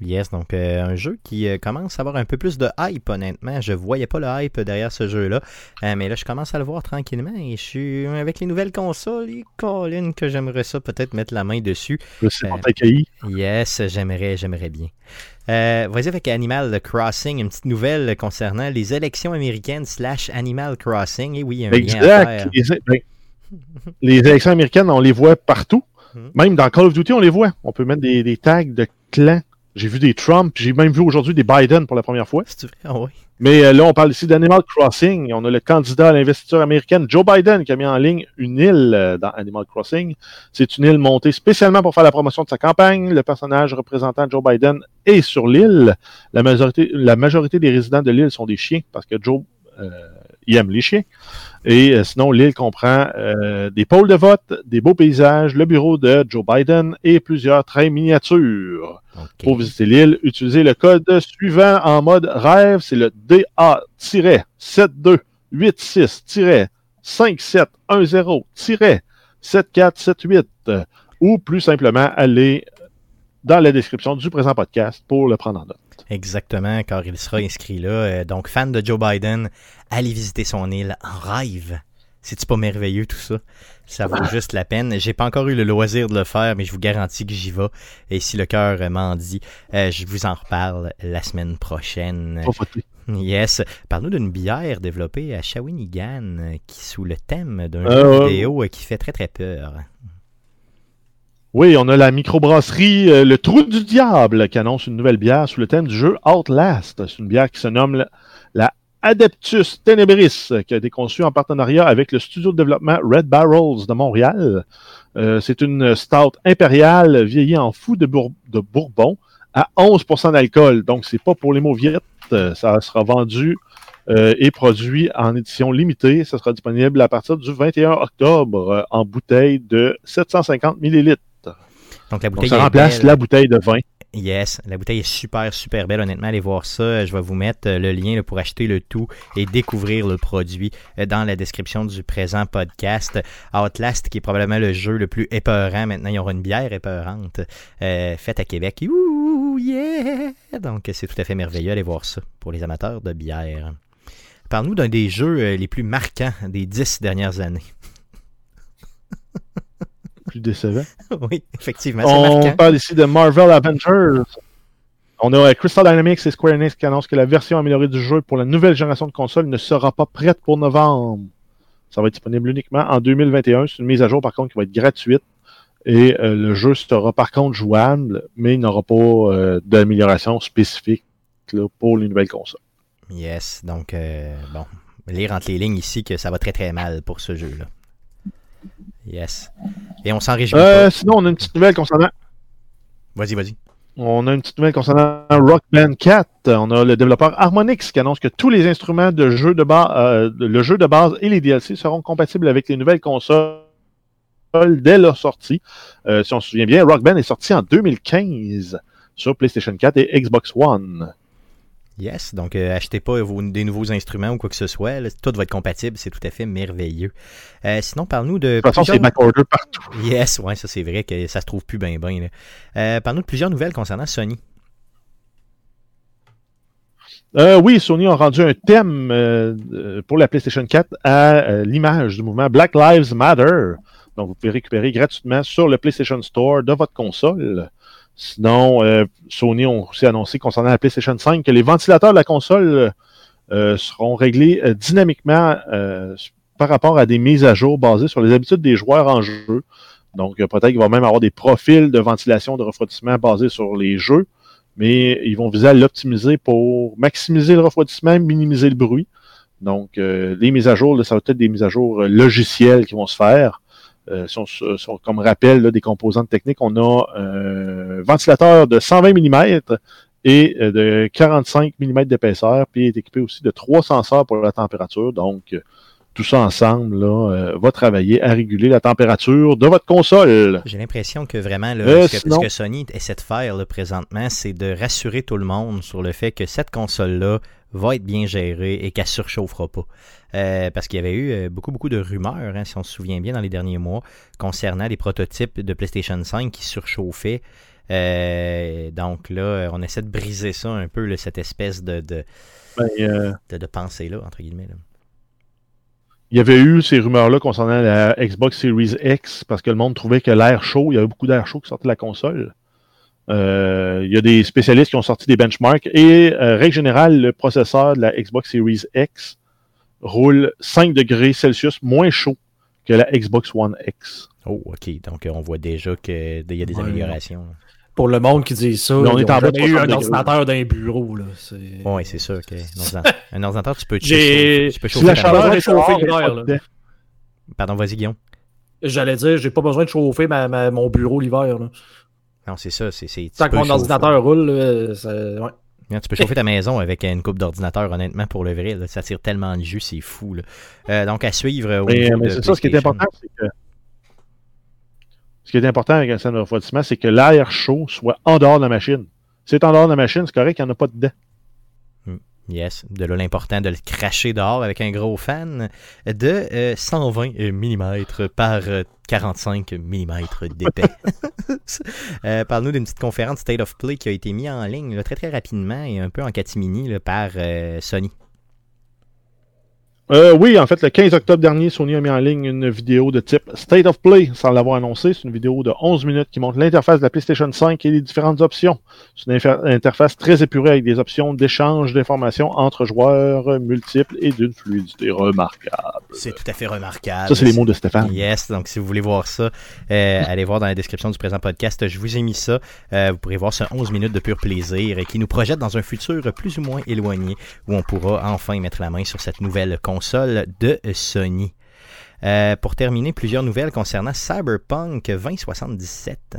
Yes, donc euh, un jeu qui euh, commence à avoir un peu plus de hype, honnêtement. Je voyais pas le hype derrière ce jeu-là, euh, mais là, je commence à le voir tranquillement et je suis avec les nouvelles consoles, et Colin, que j'aimerais ça peut-être mettre la main dessus. C'est pour t'accueillir. Yes, j'aimerais, j'aimerais bien. Euh, Vas-y avec Animal Crossing, une petite nouvelle concernant les élections américaines slash Animal Crossing. Et oui, il y a un exact. lien à faire. Les, ben, les élections américaines, on les voit partout. Mhm. Même dans Call of Duty, on les voit. On peut mettre des, des tags de clans. J'ai vu des Trump, j'ai même vu aujourd'hui des Biden pour la première fois. C'est vrai? Ah oui. Mais euh, là, on parle ici d'Animal Crossing. On a le candidat à l'investiture américaine, Joe Biden, qui a mis en ligne une île euh, dans Animal Crossing. C'est une île montée spécialement pour faire la promotion de sa campagne. Le personnage représentant Joe Biden est sur l'île. La majorité, la majorité des résidents de l'île sont des chiens parce que Joe, euh, il aime les chiens. Et euh, sinon, l'île comprend euh, des pôles de vote, des beaux paysages, le bureau de Joe Biden et plusieurs trains miniatures. Pour visiter l'île, utilisez le code suivant en mode rêve, c'est le DA-7286-5710-7478 euh, ou plus simplement aller dans la description du présent podcast pour le prendre en note. Exactement, car il sera inscrit là. Euh, donc, fan de Joe Biden, allez visiter son île en rêve. C'est-tu pas merveilleux tout ça? Ça vaut juste la peine. J'ai pas encore eu le loisir de le faire, mais je vous garantis que j'y vais. Et si le cœur m'en dit, euh, je vous en reparle la semaine prochaine. Yes. Parle-nous d'une bière développée à Shawinigan euh, qui sous le thème d'un Euh, jeu vidéo qui fait très très peur. Oui, on a la microbrasserie euh, Le Trou du Diable qui annonce une nouvelle bière sous le thème du jeu Outlast. C'est une bière qui se nomme la, Adeptus Tenebris, euh, qui a été conçue en partenariat avec le studio de développement Red Barrels de Montréal. Euh, c'est une stout impériale vieillie en fou de, Bour- de Bourbon à 11% d'alcool. Donc, c'est pas pour les mauviettes. Ça sera vendu et produit en édition limitée. Ça sera disponible à partir du 21 octobre en bouteille de 750 millilitres. Donc la bouteille ça est remplace belle. la bouteille de vin. Yes, la bouteille est super, super belle. Honnêtement, allez voir ça. Je vais vous mettre euh, le lien pour acheter le tout et découvrir le produit euh, dans la description du présent podcast. Outlast, qui est probablement le jeu le plus épeurant. Maintenant, il y aura une bière épeurante euh, faite à Québec. Ouh, yeah! Donc, c'est tout à fait merveilleux. Allez voir ça pour les amateurs de bière. Parle-nous d'un des jeux les plus marquants des dix dernières années. Plus décevant. oui, effectivement, On marquant. parle ici de Marvel Avengers. On a euh, Crystal Dynamics et Square Enix qui annoncent que la version améliorée du jeu pour la nouvelle génération de consoles ne sera pas prête pour novembre. Ça va être disponible uniquement en 2021. C'est une mise à jour, par contre, qui va être gratuite. Et euh, le jeu sera par contre jouable, mais il n'aura pas euh, d'amélioration spécifique là, pour les nouvelles consoles. Yes, donc euh, bon, lire entre les lignes ici que ça va très très mal pour ce jeu-là. Yes. Et on s'en réjouit Euh, sinon, on a une petite nouvelle concernant Vas-y, vas-y. On a une petite nouvelle concernant Rock Band 4. On a le développeur Harmonix qui annonce que tous les instruments de jeu de base, le jeu de base et les DLC seront compatibles avec les nouvelles consoles dès leur sortie. Euh, si on se souvient bien, Rock Band est sorti en 2015 sur PlayStation 4 et Xbox One. Yes, donc euh, achetez pas vos- des nouveaux instruments ou quoi que ce soit. là. tout va être compatible, c'est tout à fait merveilleux. Euh, sinon, parle-nous de. De toute façon, plusieurs- c'est backorder partout. Yes, ouais, ça c'est vrai que ça se trouve plus bien bien. Euh, parle-nous de plusieurs nouvelles concernant Sony. Euh, oui, Sony a rendu un thème pour la PlayStation 4 à l'image du mouvement Black Lives Matter. Donc, vous pouvez récupérer gratuitement sur le PlayStation Store de votre console. Sinon, euh, Sony ont aussi annoncé concernant la PlayStation 5 que les ventilateurs de la console euh, seront réglés euh, dynamiquement euh, par rapport à des mises à jour basées sur les habitudes des joueurs en jeu. Donc, euh, peut-être qu'il va même avoir des profils de ventilation, de refroidissement basés sur les jeux mais ils vont viser à l'optimiser pour maximiser le refroidissement, minimiser le bruit. Donc, les mises à jour, là, ça va être des mises à jour logicielles qui vont se faire. Euh, comme rappel là, des composantes techniques, on a un ventilateur de 120 mm et euh, de 45 mm d'épaisseur, puis il est équipé aussi de trois senseurs pour la température. Donc, euh, tout ça ensemble là, euh, va travailler à réguler la température de votre console. J'ai l'impression que vraiment, là, Euh, ce, que, sinon- ce que Sony essaie de faire là, présentement, c'est de rassurer tout le monde sur le fait que cette console-là va être bien gérée et qu'elle surchauffera pas. Euh, parce qu'il y avait eu euh, beaucoup, beaucoup de rumeurs, hein, si on se souvient bien, dans les derniers mois, concernant les prototypes de PlayStation 5 qui surchauffaient. Euh, donc là, on essaie de briser ça un peu, là, cette espèce de, de, Ben, de, de pensée-là, entre guillemets. là. Il y avait eu ces rumeurs-là concernant la Xbox Series X parce que le monde trouvait que l'air chaud, il y avait beaucoup d'air chaud qui sortait de la console. Euh, il y a des spécialistes qui ont sorti des benchmarks et, euh, règle générale, le processeur de la Xbox Series X roule 5 degrés Celsius moins chaud que la Xbox One X. Oh, ok. Donc, euh, on voit déjà qu'il y a des Ouais. améliorations. Pour le monde qui dit ça, on est en bas eu 60 un ordinateur d'un bureau. Oui, c'est sûr qu'un ordinateur, un ordinateur, tu peux te J'ai- chauffer. Tu peux Si chauffer la ta- chaleur est chauffer l'hiver, là. Pardon, vas-y, Guillaume. J'allais dire, j'ai pas besoin de chauffer ma- ma- mon bureau l'hiver. là. Non, c'est ça. C'est, Tant que mon ordinateur roule, là, ça- ouais. Hein, Tu peux chauffer ta maison avec une coupe d'ordinateur, honnêtement, pour le vrai. là. Ça tire tellement de jus, c'est fou. là. Euh, donc, à suivre au Mais, c'est ça, ce qui est important, c'est que. Ce qui est important avec un centre de refroidissement, c'est que l'air chaud soit en dehors de la machine. Si c'est en dehors de la machine, c'est correct, il n'y en a pas dedans. Yes, de là l'important de le cracher dehors avec un gros fan de euh, 120 mm par euh, 45 mm d'épais. Euh, Parle-nous d'une petite conférence State of Play qui a été mise en ligne là, très très rapidement et un peu en catimini là, par euh, Sony. Euh, oui, en fait, le 15 octobre dernier, Sony a mis en ligne une vidéo de type State of Play, sans l'avoir annoncé. C'est une vidéo de 11 minutes qui montre l'interface de la PlayStation 5 et les différentes options. C'est une interface très épurée avec des options d'échange d'informations entre joueurs multiples et d'une fluidité remarquable. C'est tout à fait remarquable. Ça, c'est les mots de Stéphane. Yes, donc si vous voulez voir ça, euh, allez voir dans la description du présent podcast. Je vous ai mis ça. Euh, vous pourrez voir ce 11 minutes de pur plaisir et qui nous projette dans un futur plus ou moins éloigné où on pourra enfin mettre la main sur cette nouvelle console de Sony. Euh, pour terminer, plusieurs nouvelles concernant Cyberpunk 2077.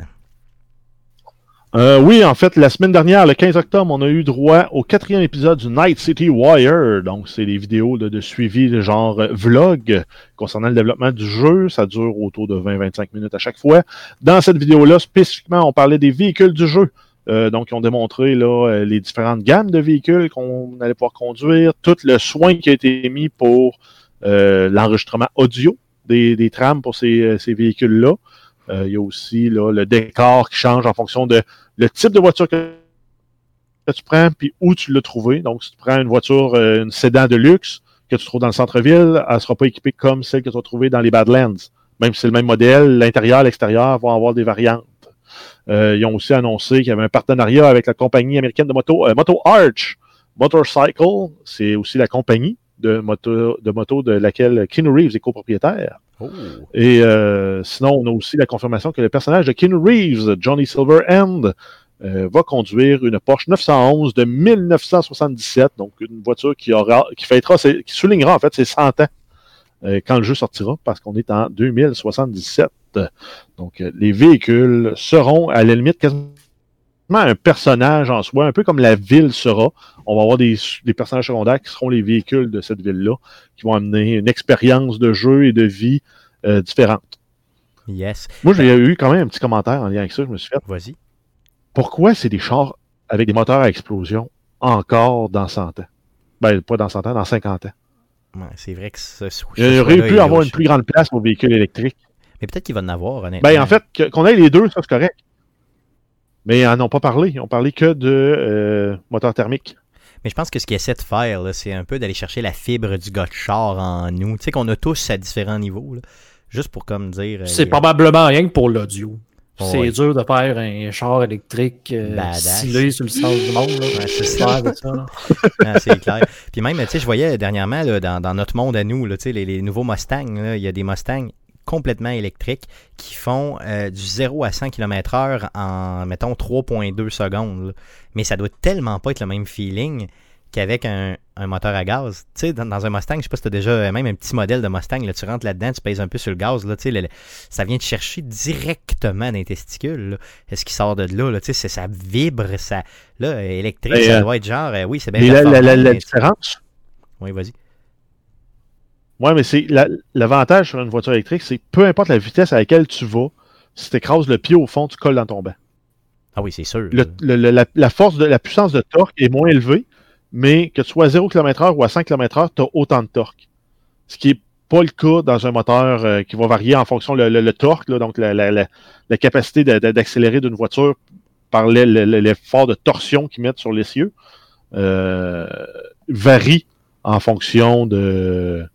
Euh, oui, en fait, la semaine dernière, le 15 octobre, on a eu droit au quatrième épisode du Night City Wire. Donc, c'est des vidéos de, de suivi de genre euh, vlog concernant le développement du jeu. Ça dure autour de 20-25 minutes à chaque fois. Dans cette vidéo-là, spécifiquement, on parlait des véhicules du jeu. Euh, donc, ils ont démontré là, euh, les différentes gammes de véhicules qu'on allait pouvoir conduire, tout le soin qui a été mis pour euh, l'enregistrement audio des, des trams pour ces, euh, ces véhicules-là. Euh, il y a aussi là, le décor qui change en fonction de le type de voiture que, tu prends puis où tu l'as trouvé. Donc, si tu prends une voiture, une sédan de luxe que tu trouves dans le centre-ville, elle ne sera pas équipée comme celle que tu vas trouver dans les Badlands. Même si c'est le même modèle, l'intérieur, l'extérieur vont avoir des variantes. Euh, ils ont aussi annoncé qu'il y avait un partenariat avec la compagnie américaine de moto, euh, Moto Arch Motorcycle. C'est aussi la compagnie de moto, de moto de laquelle Keanu Reeves est copropriétaire. Oh. Et euh, sinon, on a aussi la confirmation que le personnage de Keanu Reeves, Johnny Silverhand, euh, va conduire une Porsche 911 de 1977, donc une voiture qui aura, qui fêtera, qui soulignera en fait ses 100 ans quand le jeu sortira, parce qu'on est en 2077. Donc, euh, les véhicules seront à la limite quasiment un personnage en soi, un peu comme la ville sera. On va avoir des, des personnages secondaires qui seront les véhicules de cette ville-là, qui vont amener une expérience de jeu et de vie euh, différente. Yes. Moi, j'ai eu quand même un petit commentaire en lien avec ça. Je me suis fait, Vas-y. pourquoi c'est des chars avec des moteurs à explosion encore dans 100 ans? Ben, pas dans 100 ans, dans 50 ans. Ouais, c'est vrai que ce, ce Il aurait pu avoir une plus grande place aux véhicules électriques. Mais peut-être qu'il va en avoir, honnêtement. Ben, en fait, qu'on ait les deux, ça, c'est correct. Mais ils n'en ont pas parlé. Ils ont parlé que de euh, moteurs thermiques. Mais je pense que ce qu'ils essaient de faire, c'est un peu d'aller chercher la fibre du gars de char en nous. Tu sais qu'on a tous à différents niveaux. là. Juste pour comme dire. euh, C'est les- probablement rien que pour l'audio. C'est ouais. dur de faire un char électrique euh, stylé sur le sens du monde. Ouais, c'est ça. clair de ça, là. C'est clair. Puis même, tu sais, je voyais dernièrement là, dans, dans notre monde à nous, là, tu sais, les, les nouveaux Mustangs, il y a des Mustangs complètement électriques qui font euh, du 0 à 100 km/h en, mettons, 3,2 secondes. là. Mais ça doit tellement pas être le même feeling qu'avec un, un moteur à gaz. Tu sais, dans, dans un Mustang, je sais pas si tu as déjà euh, même un petit modèle de Mustang, là, tu rentres là-dedans, tu pèses un peu sur le gaz, là, tu sais, le- le- ça vient te chercher directement dans les testicules. là. Est-ce qu'il sort de là? là tu sais, ça vibre, ça. Là, électrique, Mais, ça euh, doit être genre, euh, oui, c'est bien Mais la, la- la- performant, la mais- différence, Oui, vas-y. ouais, mais c'est la- l'avantage sur une voiture électrique, c'est peu importe la vitesse à laquelle tu vas, si tu écrases le pied au fond, tu colles dans ton banc. Ah oui, c'est sûr. Le- le- le- la, la force de la puissance de torque est moins élevée, mais que tu sois à 0 km/h ou à 5 km/h, tu as autant de torque. Ce qui est pas le cas dans un moteur euh, qui va varier en fonction le, torque, donc la, capacité d'accélérer d'une voiture par le- le- le- l'effort de torsion qu'ils mettent sur l'essieu, euh, varie en fonction de,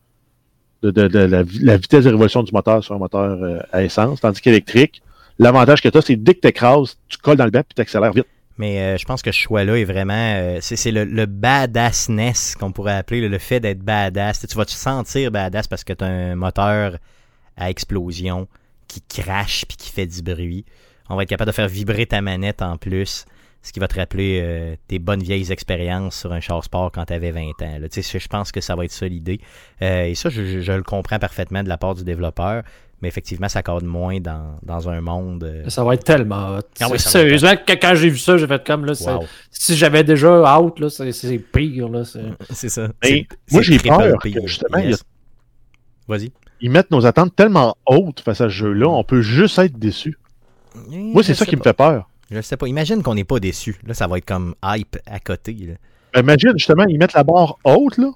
la, vi- la vitesse de révolution du moteur sur un moteur euh, à essence, tandis qu'électrique, l'avantage que tu as, c'est dès que tu écrases, tu colles dans le banc puis tu accélères vite. Mais euh, je pense que ce choix-là est vraiment. euh, c'est le, le badassness qu'on pourrait appeler, le, fait d'être badass. Tu vas te sentir badass parce que tu as un moteur à explosion qui crache puis qui fait du bruit. On va être capable de faire vibrer ta manette en plus. Ce qui va te rappeler euh, tes bonnes vieilles expériences sur un char sport quand tu avais 20 ans. Je pense que ça va être ça l'idée. Et ça, je le comprends parfaitement de la part du développeur. Mais effectivement, ça cadre moins dans, dans un monde. euh, Ça va être tellement hot. Ah oui, Sérieusement, quand j'ai vu ça, j'ai fait comme là. wow. Si j'avais déjà out, là, c'est c'est pire. Là, c'est- C'est ça. Mais moi, c'est j'ai peur que, justement, a-. Vas-y. Ils mettent nos attentes tellement hautes face à ce jeu-là, on peut juste être déçu. Moi, c'est ça qui me fait peur. Je sais pas. Imagine qu'on n'est pas déçu. Là, ça va être comme hype à côté. là. Imagine, justement, ils mettent la barre haute, là,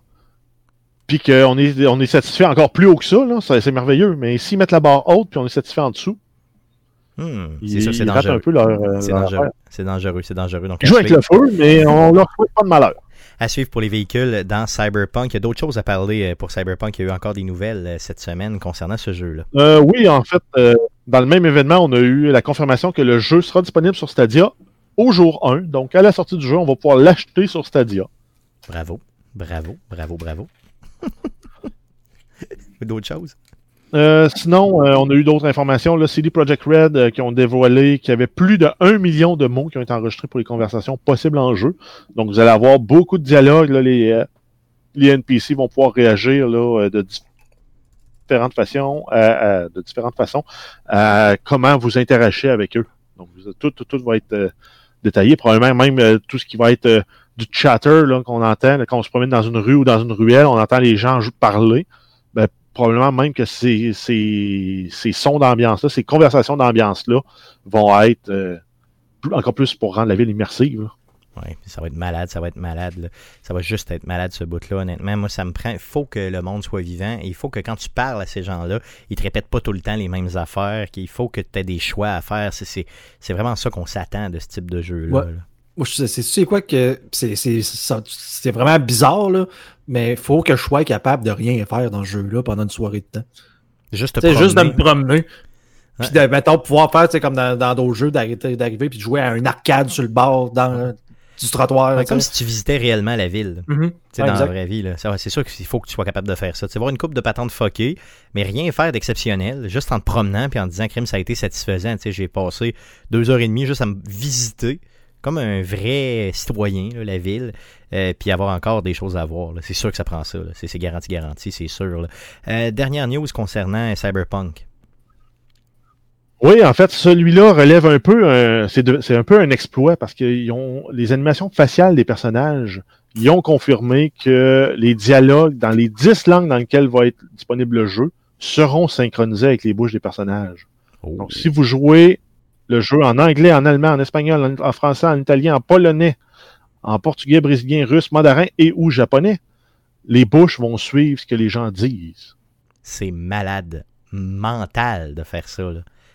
puis qu'on est, on est satisfait encore plus haut que ça, là, ça- c'est merveilleux. Mais s'ils mettent la barre haute, puis on est satisfait en dessous, Hmm, ils, c'est sûr, c'est dangereux. un peu leur, euh, C'est dangereux. C'est dangereux. C'est dangereux. Donc, Ils jouent avec le feu, mais on leur souhaite pas de malheur. À suivre pour les véhicules dans Cyberpunk. Il y a d'autres choses à parler euh, pour Cyberpunk. Il y a eu encore des nouvelles euh, cette semaine concernant ce jeu-là. Euh, oui, en fait, euh, dans le même événement, on a eu la confirmation que le jeu sera disponible sur Stadia au jour 1. Donc, à la sortie du jeu, on va pouvoir l'acheter sur Stadia. Bravo. Bravo. Bravo. Bravo. d'autres choses? Euh, sinon, euh, on a eu d'autres informations. CD Projekt Red euh, qui ont dévoilé qu'il y avait plus de 1 million de mots qui ont été enregistrés pour les conversations possibles en jeu. Donc, vous allez avoir beaucoup de dialogues. Les, les NPC vont pouvoir réagir de dif- différentes façons, de différentes façons à comment vous interagissez avec eux. Donc, tout, tout, tout va être détaillé. Probablement même tout ce qui va être du chatter là, qu'on entend quand on se promène dans une rue ou dans une ruelle, on entend les gens parler. Ben, probablement même que ces, ces, ces sons d'ambiance-là, ces conversations d'ambiance-là vont être euh, plus- encore plus pour rendre la ville immersive. Oui, ça va être malade, ça va être malade. là. Ça va juste être malade ce bout-là, honnêtement. Moi, ça me prend. Il faut que le monde soit vivant. Et il faut que quand tu parles à ces gens-là, ils te répètent pas tout le temps les mêmes affaires. qu'il faut que tu aies des choix à faire. C'est- C'est c'est vraiment ça qu'on s'attend de ce type de jeu-là. Ouais. là. Moi, je sais, c'est- tu sais quoi que c'est- c'est ça- c'est vraiment bizarre, là, mais il faut que je sois capable de rien faire dans ce jeu-là pendant une soirée de temps. Juste te juste de me promener. Puis, de, mettons, pouvoir faire, tu comme dans dans d'autres jeux, d'arriver puis de jouer à un arcade sur le bord dans, du trottoir. Ouais, comme si tu visitais réellement la ville. Mhm. Ouais, dans exact. la vraie vie, c'est sûr qu'il faut que tu sois capable de faire ça. Tu sais, voir une coupe de patentes fuckées, mais rien faire d'exceptionnel, juste en te promenant puis en te disant, crime, ça a été satisfaisant. Tu sais, j'ai passé deux heures et demie juste à me visiter comme un vrai citoyen, là, la ville, euh, puis avoir encore des choses à voir. C'est sûr que ça prend ça. C'est c'est garanti, garanti, c'est sûr. là. Euh, dernière news concernant Cyberpunk. Oui, en fait, celui-là relève un peu, un- c'est un peu un exploit parce que ils ont les animations faciales des personnages, ils ont confirmé que les dialogues dans les 10 langues dans lesquelles va être disponible le jeu seront synchronisés avec les bouches des personnages. Oh. Donc, si vous jouez le jeu en anglais, en allemand, en espagnol, en, français, en italien, en polonais, en portugais, brésilien, russe, mandarin et ou japonais, les bouches vont suivre ce que les gens disent. c'est malade mental de faire ça.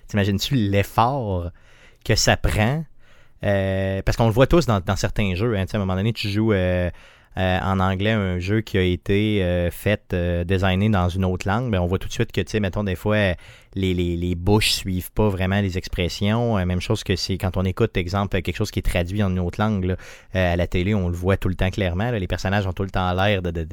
T'imagines-tu l'effort que ça prend? Euh, parce qu'on le voit tous dans, certains jeux. hein. À un moment donné, tu joues euh, euh, en anglais un jeu qui a été euh, fait, euh, designé dans une autre langue. Ben, on voit tout de suite que, tu sais, mettons, des fois, euh, les, les, les bouches suivent pas vraiment les expressions. Même chose que c'est quand on écoute, exemple, quelque chose qui est traduit en une autre langue. là, à la télé, on le voit tout le temps clairement. là. les personnages ont tout le temps l'air de, de,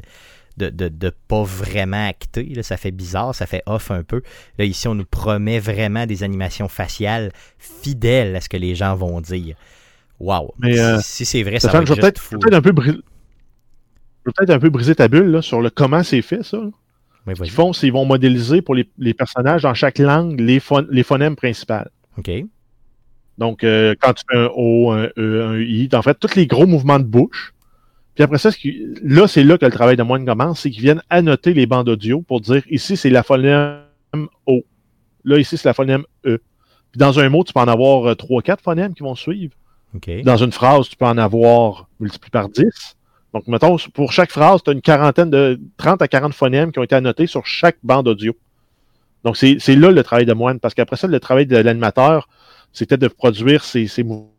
de, de, de pas vraiment acter. Là. Ça fait bizarre, ça fait off un peu. Là, ici, on nous promet vraiment des animations faciales fidèles à ce que les gens vont dire. Wow. Mais, euh, si c'est vrai, ça Stéphane, va je être vais peut-être juste fou. je vais peut-être un peu. Peut-être un peu briser ta bulle là, sur le comment c'est fait, ça. Oui, Ce qu'ils font, c'est qu'ils vont modéliser pour les, les personnages dans chaque langue les, phon- les phonèmes principales. OK. Donc, euh, quand tu fais un O, un E, un I, en fait, tous les gros mouvements de bouche. Puis après ça, là, c'est là que le travail de moine commence, c'est qu'ils viennent annoter les bandes audio pour dire ici, c'est la phonème O. Là, ici, c'est la phonème E. Puis dans un mot, tu peux en avoir euh, trois, quatre phonèmes qui vont suivre. Dans une phrase, tu peux en avoir multiplié par 10. Donc, mettons, pour chaque phrase, tu as une quarantaine de 30 à 40 phonèmes qui ont été annotés sur chaque bande audio. Donc, c'est là le travail de moine, parce qu'après ça, le travail de l'animateur, c'était de produire ces, ces mou-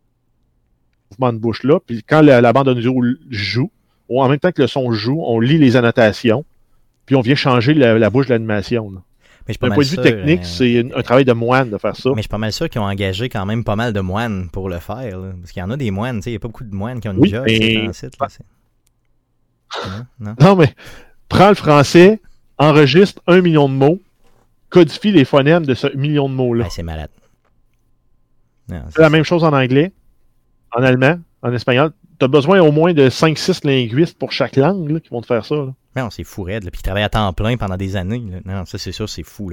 mouvements de bouche-là. Puis quand la, la bande audio joue, ou en même temps que le son joue, on lit les annotations, puis on vient changer la, la bouche de l'animation. là. Mais je suis pas D'un point de vue technique, euh, c'est un, travail de moine de faire ça. Mais je suis pas mal sûr qu'ils ont engagé quand même pas mal de moines pour le faire. là. Parce qu'il y en a des moines, il n'y a pas beaucoup de moines qui ont une Oui, job mais- c'est dans le site, là, Non, non. Non, mais prends le français, enregistre un million de mots, codifie les phonèmes de ce million de mots-là. C'est malade. C'est la même chose en anglais, en allemand, en espagnol. As besoin au moins de 5-6 linguistes pour chaque langue qui vont te faire ça. Là. Non, c'est fou raide, puis il travaille à temps plein pendant des années. Non, ça c'est sûr, c'est fou.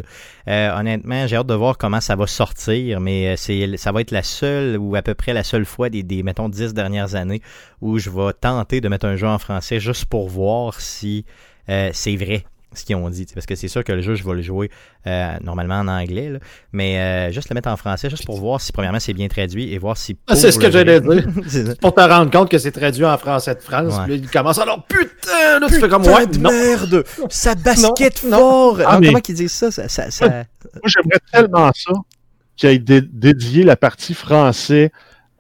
Euh, honnêtement, j'ai hâte de voir comment ça va sortir, mais euh, ça va être la seule ou à peu près la seule fois des, des mettons, dix dernières années où je vais tenter de mettre un jeu en français juste pour voir si euh, c'est vrai ce qu'ils ont dit. Parce que c'est sûr que le jeu, je vais le jouer euh, normalement en anglais, là, mais euh, juste le mettre en français, juste pour voir si premièrement c'est bien traduit et voir si... Ah, c'est ce que j'allais dire. Pour te rendre compte que c'est traduit en français de France, Ouais. puis là, il commence alors putain, là, tu fais comme ouais, de non. merde! Ça basket Non, fort! Ah, mais- Comment qu'ils disent ça? ça, ça, ça- Moi, j'aimerais tellement ça qu'il ait dé- dédié la partie français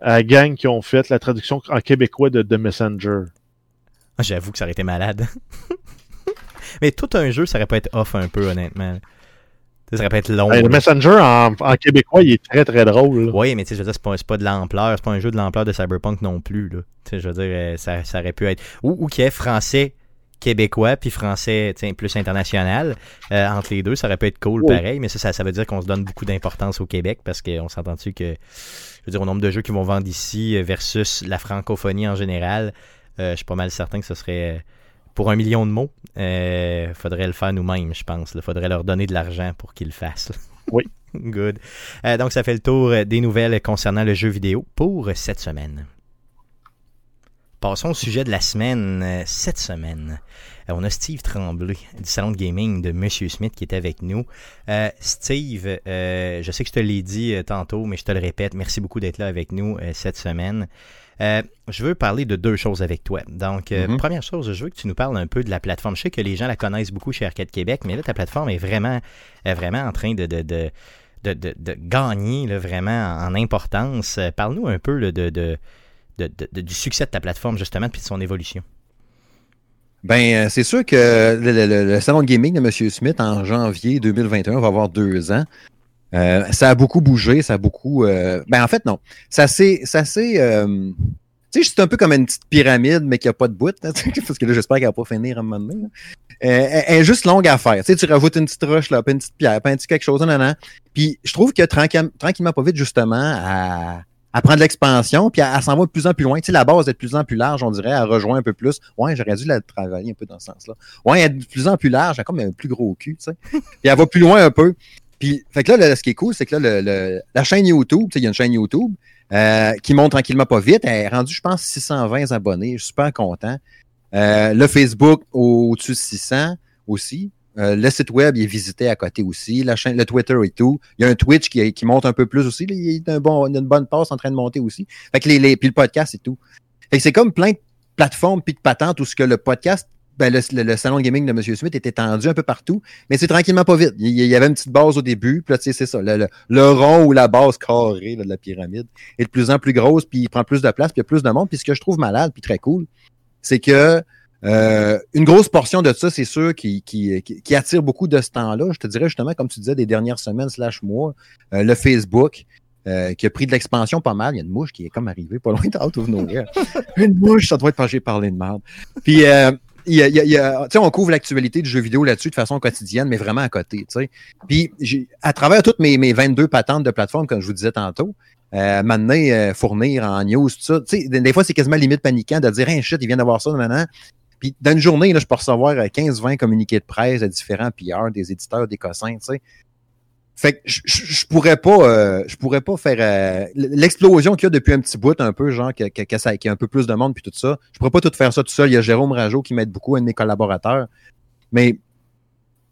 à la gang qui ont fait la traduction en québécois de The Messenger. Ah, J'avoue que ça aurait été malade. mais tout un jeu, ça aurait pas être off un peu, honnêtement. Ça aurait pas être long. Hey, le. Messenger en, en québécois, il est très très drôle. Oui, mais tu sais, je veux dire, c'est pas, pas de l'ampleur, c'est pas un jeu de l'ampleur de Cyberpunk non plus, là. Tu sais, je veux dire, euh, ça, ça aurait pu être... Ou, y ait français québécois, puis français, tu plus international. Euh, entre les deux, ça aurait pu être cool, Oui. pareil, mais ça, ça, ça veut dire qu'on se donne beaucoup d'importance au Québec, parce qu'on s'entend-tu que, je veux dire, au nombre de jeux qu'ils vont vendre ici euh, versus la francophonie en général, euh, je suis pas mal certain que ce serait... Pour un million de mots, euh, faudrait le faire nous-mêmes, je pense. Il faudrait leur donner de l'argent pour qu'ils le fassent. Oui. Good. Euh, donc, ça fait le tour euh, des nouvelles concernant le jeu vidéo pour cette semaine. Passons au sujet de la semaine. Cette semaine, on a Steve Tremblay du salon de gaming de Monsieur Smith qui est avec nous. Euh, Steve, euh, je sais que je te l'ai dit tantôt, mais je te le répète, merci beaucoup d'être là avec nous euh, cette semaine. Euh, je veux parler de deux choses avec toi. Donc, euh, Mhm. première chose, je veux que tu nous parles un peu de la plateforme. Je sais que les gens la connaissent beaucoup chez Arcade Québec, mais là, ta plateforme est vraiment, est vraiment en train de, de, de, de, de- gagner là, vraiment en, importance. Euh, Parle-nous un peu là, de, du succès de ta plateforme, justement, puis de son évolution. Ben, euh, c'est sûr que le- le salon de gaming de M. Smith en janvier 2021 va avoir deux ans. Euh, ça a beaucoup bougé, ça a beaucoup. euh, Ben, en fait, non. Ça s'est. Ça euh, Tu sais, c'est un peu comme une petite pyramide, mais qui n'a pas de bout. là, parce que là, j'espère qu'elle va pas finir à un moment donné. elle, est juste longue à faire. Tu sais, tu rajoutes une petite roche, là, puis une petite pierre, puis un petit quelque chose, nan, nan. Puis je trouve que tranquille- tranquillement, pas vite, justement, à, prendre l'expansion, puis elle s'en va de plus en plus loin. Tu sais, la base est de plus en plus large, on dirait, elle rejoint un peu plus. Ouais, j'aurais dû la travailler un peu dans ce sens-là. Ouais, elle est de plus en plus large, elle a comme un plus gros cul, tu sais. Puis elle va plus loin un peu. Puis, fait que là, ce qui est cool, c'est que là, le- la chaîne YouTube, il y a une chaîne YouTube euh, qui monte tranquillement pas vite. Elle est rendue, je pense, 620 abonnés. Je suis super content. Euh, le Facebook au-dessus de 600 aussi. Euh, le site web il est visité à côté aussi. La chaîne, le Twitter et tout. Il y a un Twitch qui, qui monte un peu plus aussi. Il y a une bonne passe en train de monter aussi. Fait que les, les, puis le podcast et tout. Fait que c'est comme plein de plateformes puis de patentes où ce que le podcast, ben le, le- le salon gaming de M. Smith est étendu un peu partout, mais c'est tranquillement pas vite. Il y, il y avait une petite base au début, puis là, tu sais, c'est ça. Le, le- le rond ou la base carrée là, de la pyramide est de plus en plus grosse, puis il prend plus de place, puis il y a plus de monde. Puis ce que je trouve malade, puis très cool, c'est que euh, une grosse portion de ça, c'est sûr, qui, qui, qui, qui attire beaucoup de ce temps-là. Je te dirais justement, comme tu disais, des dernières semaines slash mois, euh, le Facebook, euh, qui a pris de l'expansion pas mal. Il y a une mouche qui est comme arrivée pas loin de Out of Nowhere. une mouche, ça doit être parce que j'ai parlé de merde. Puis, euh, y a, on couvre l'actualité du jeu vidéo là-dessus de façon quotidienne, mais vraiment à côté. Puis, à travers toutes mes, mes 22 patentes de plateforme, comme je vous disais tantôt, euh, maintenant, euh, fournir en news, tout ça, des, des fois, c'est quasiment limite paniquant de dire, hey, shit, il vient d'avoir ça maintenant. Puis, dans une journée, là, je peux recevoir euh, 15-20 communiqués de presse de différents PR, des éditeurs, des cossins, tu sais. Fait que je, je, pourrais pas, euh, je pourrais pas faire euh, l'explosion qu'il y a depuis un petit bout, un peu genre que, que, que ça, qu'il y a un peu plus de monde puis tout ça. Je pourrais pas tout faire ça tout seul. Il y a Jérôme Rajo qui m'aide beaucoup, un de mes collaborateurs. Mais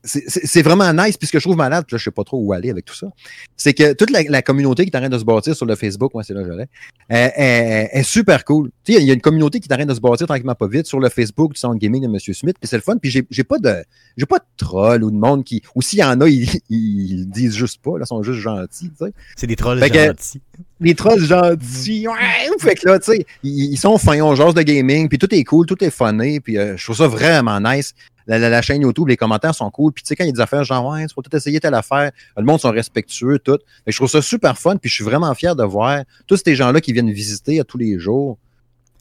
c'est- vraiment nice. Puis ce que je trouve malade, là, je sais pas trop où aller avec tout ça, c'est que toute la, la communauté qui est en train de se bâtir sur le Facebook, moi c'est là que j'allais, est, est- est super cool. Tu sais, il y a une communauté qui est en train de se bâtir tranquillement pas vite sur le Facebook du Sound Gaming de M. Smith, puis c'est le fun. Puis j'ai pas de j'ai pas de troll ou de monde qui. Ou s'il y en a, ils, ils disent juste pas, là, ils sont juste gentils, tu sais. C'est des trolls Fait que- gentils. Les trolls gentils, ouais, fait que là, tu sais, ils, ils sont fins, on jase de gaming, puis tout est cool, tout est funné, puis euh, je trouve ça vraiment nice. La, la- chaîne YouTube, les commentaires sont cool, puis tu sais, quand il y a des affaires genre, ouais, peux tout essayer telle affaire, le monde sont respectueux, tout. Que je trouve ça super fun, puis je suis vraiment fier de voir tous ces gens-là qui viennent visiter à tous les jours.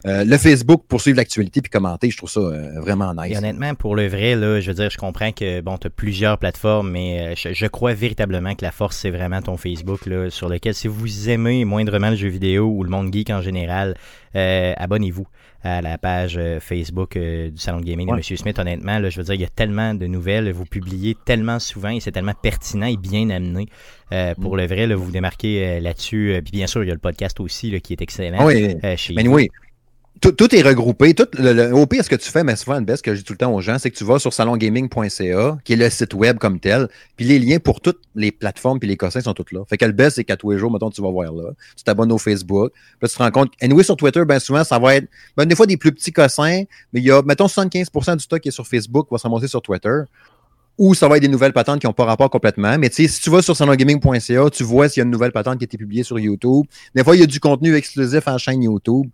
Euh, le Facebook pour suivre l'actualité puis commenter, je trouve ça euh, vraiment nice. Et honnêtement, pour le vrai, là, je veux dire, je comprends que bon, tu as plusieurs plateformes, mais euh, je, je crois véritablement que la force, c'est vraiment ton Facebook, là, sur lequel, si vous aimez moindrement le jeu vidéo ou le monde geek en général, euh, abonnez-vous à la page euh, Facebook euh, du Salon de Gaming Ouais. de M. Smith. Honnêtement, là, je veux dire, il y a tellement de nouvelles, vous publiez tellement souvent et c'est tellement pertinent et bien amené. Euh, pour le vrai, là, vous vous démarquez euh, là-dessus. Euh, Puis bien sûr, il y a le podcast aussi là, qui est excellent. Ah oui, chez mais vous. oui. Tout, est regroupé. Tout le, au pire, ce que tu fais, mais souvent, le best que je dis tout le temps aux gens, c'est que tu vas sur salongaming.ca, qui est le site web comme tel, puis les liens pour toutes les plateformes puis les cossins sont tous là. Fait que le best, c'est qu'à tous les jours, mettons, tu vas voir là. Tu t'abonnes au Facebook. Puis tu te rends compte. Anyway, sur Twitter, ben souvent, ça va être ben, des fois des plus petits cossins, mais il y a, mettons, 75% du stock qui est sur Facebook va se remonter sur Twitter. Ou ça va être des nouvelles patentes qui n'ont pas rapport complètement. Mais tu sais, si tu vas sur salongaming.ca, tu vois s'il y a une nouvelle patente qui a été publiée sur YouTube. Des fois, il y a du contenu exclusif en chaîne YouTube.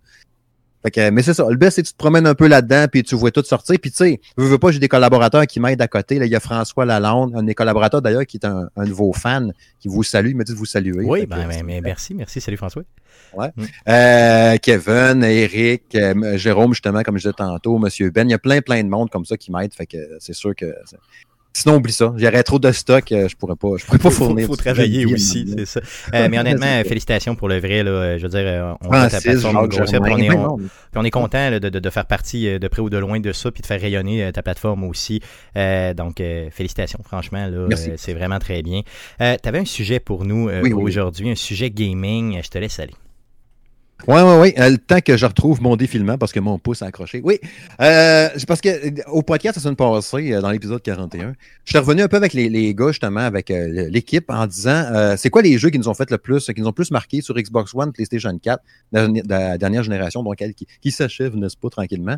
Fait que, mais c'est ça. Le best, c'est que tu te promènes un peu là-dedans, puis tu vois tout sortir. Puis tu sais, je veux pas, j'ai des collaborateurs qui m'aident à côté. Là, il y a François Lalonde, un des collaborateurs d'ailleurs, qui est un, un de vos fans, qui vous salue. Il m'a dit de vous saluer. Oui, Fait que, ben, ben, ben, merci, merci. Salut François. euh, Kevin, Eric, euh, Jérôme, justement, comme je disais tantôt, Monsieur Ben. Il y a plein, plein de monde comme ça qui m'aide. Fait que c'est sûr que. Sinon, oublie ça. J'aurais trop de stock, euh, je pourrais pas, je pourrais pas faut, fournir. faut du travailler aussi, c'est ça. Euh, mais honnêtement, ça. félicitations pour le vrai. Là, Euh, je veux dire, euh, on ta Francis, plateforme puis on, est, on, non. puis on est content là, de, de, faire partie euh, de près ou de loin de ça, puis de faire rayonner euh, ta plateforme aussi. Euh, donc, euh, félicitations, franchement. Là, euh, c'est vraiment très bien. Euh, tu avais un sujet pour nous euh, Oui, oui, oui. aujourd'hui, un sujet gaming. Je te laisse aller. Oui, oui, oui. Le temps que je retrouve mon défilement parce que mon pouce a accroché. Oui. Euh, parce que euh, au podcast la semaine passée, euh, dans l'épisode 41, je suis revenu un peu avec les, les gars, justement, avec euh, l'équipe, en disant euh, c'est quoi les jeux qui nous ont fait le plus, qui nous ont plus marqué sur Xbox One, PlayStation 4, de la, de la dernière génération, donc elle qui, qui s'achève, n'est-ce pas, tranquillement.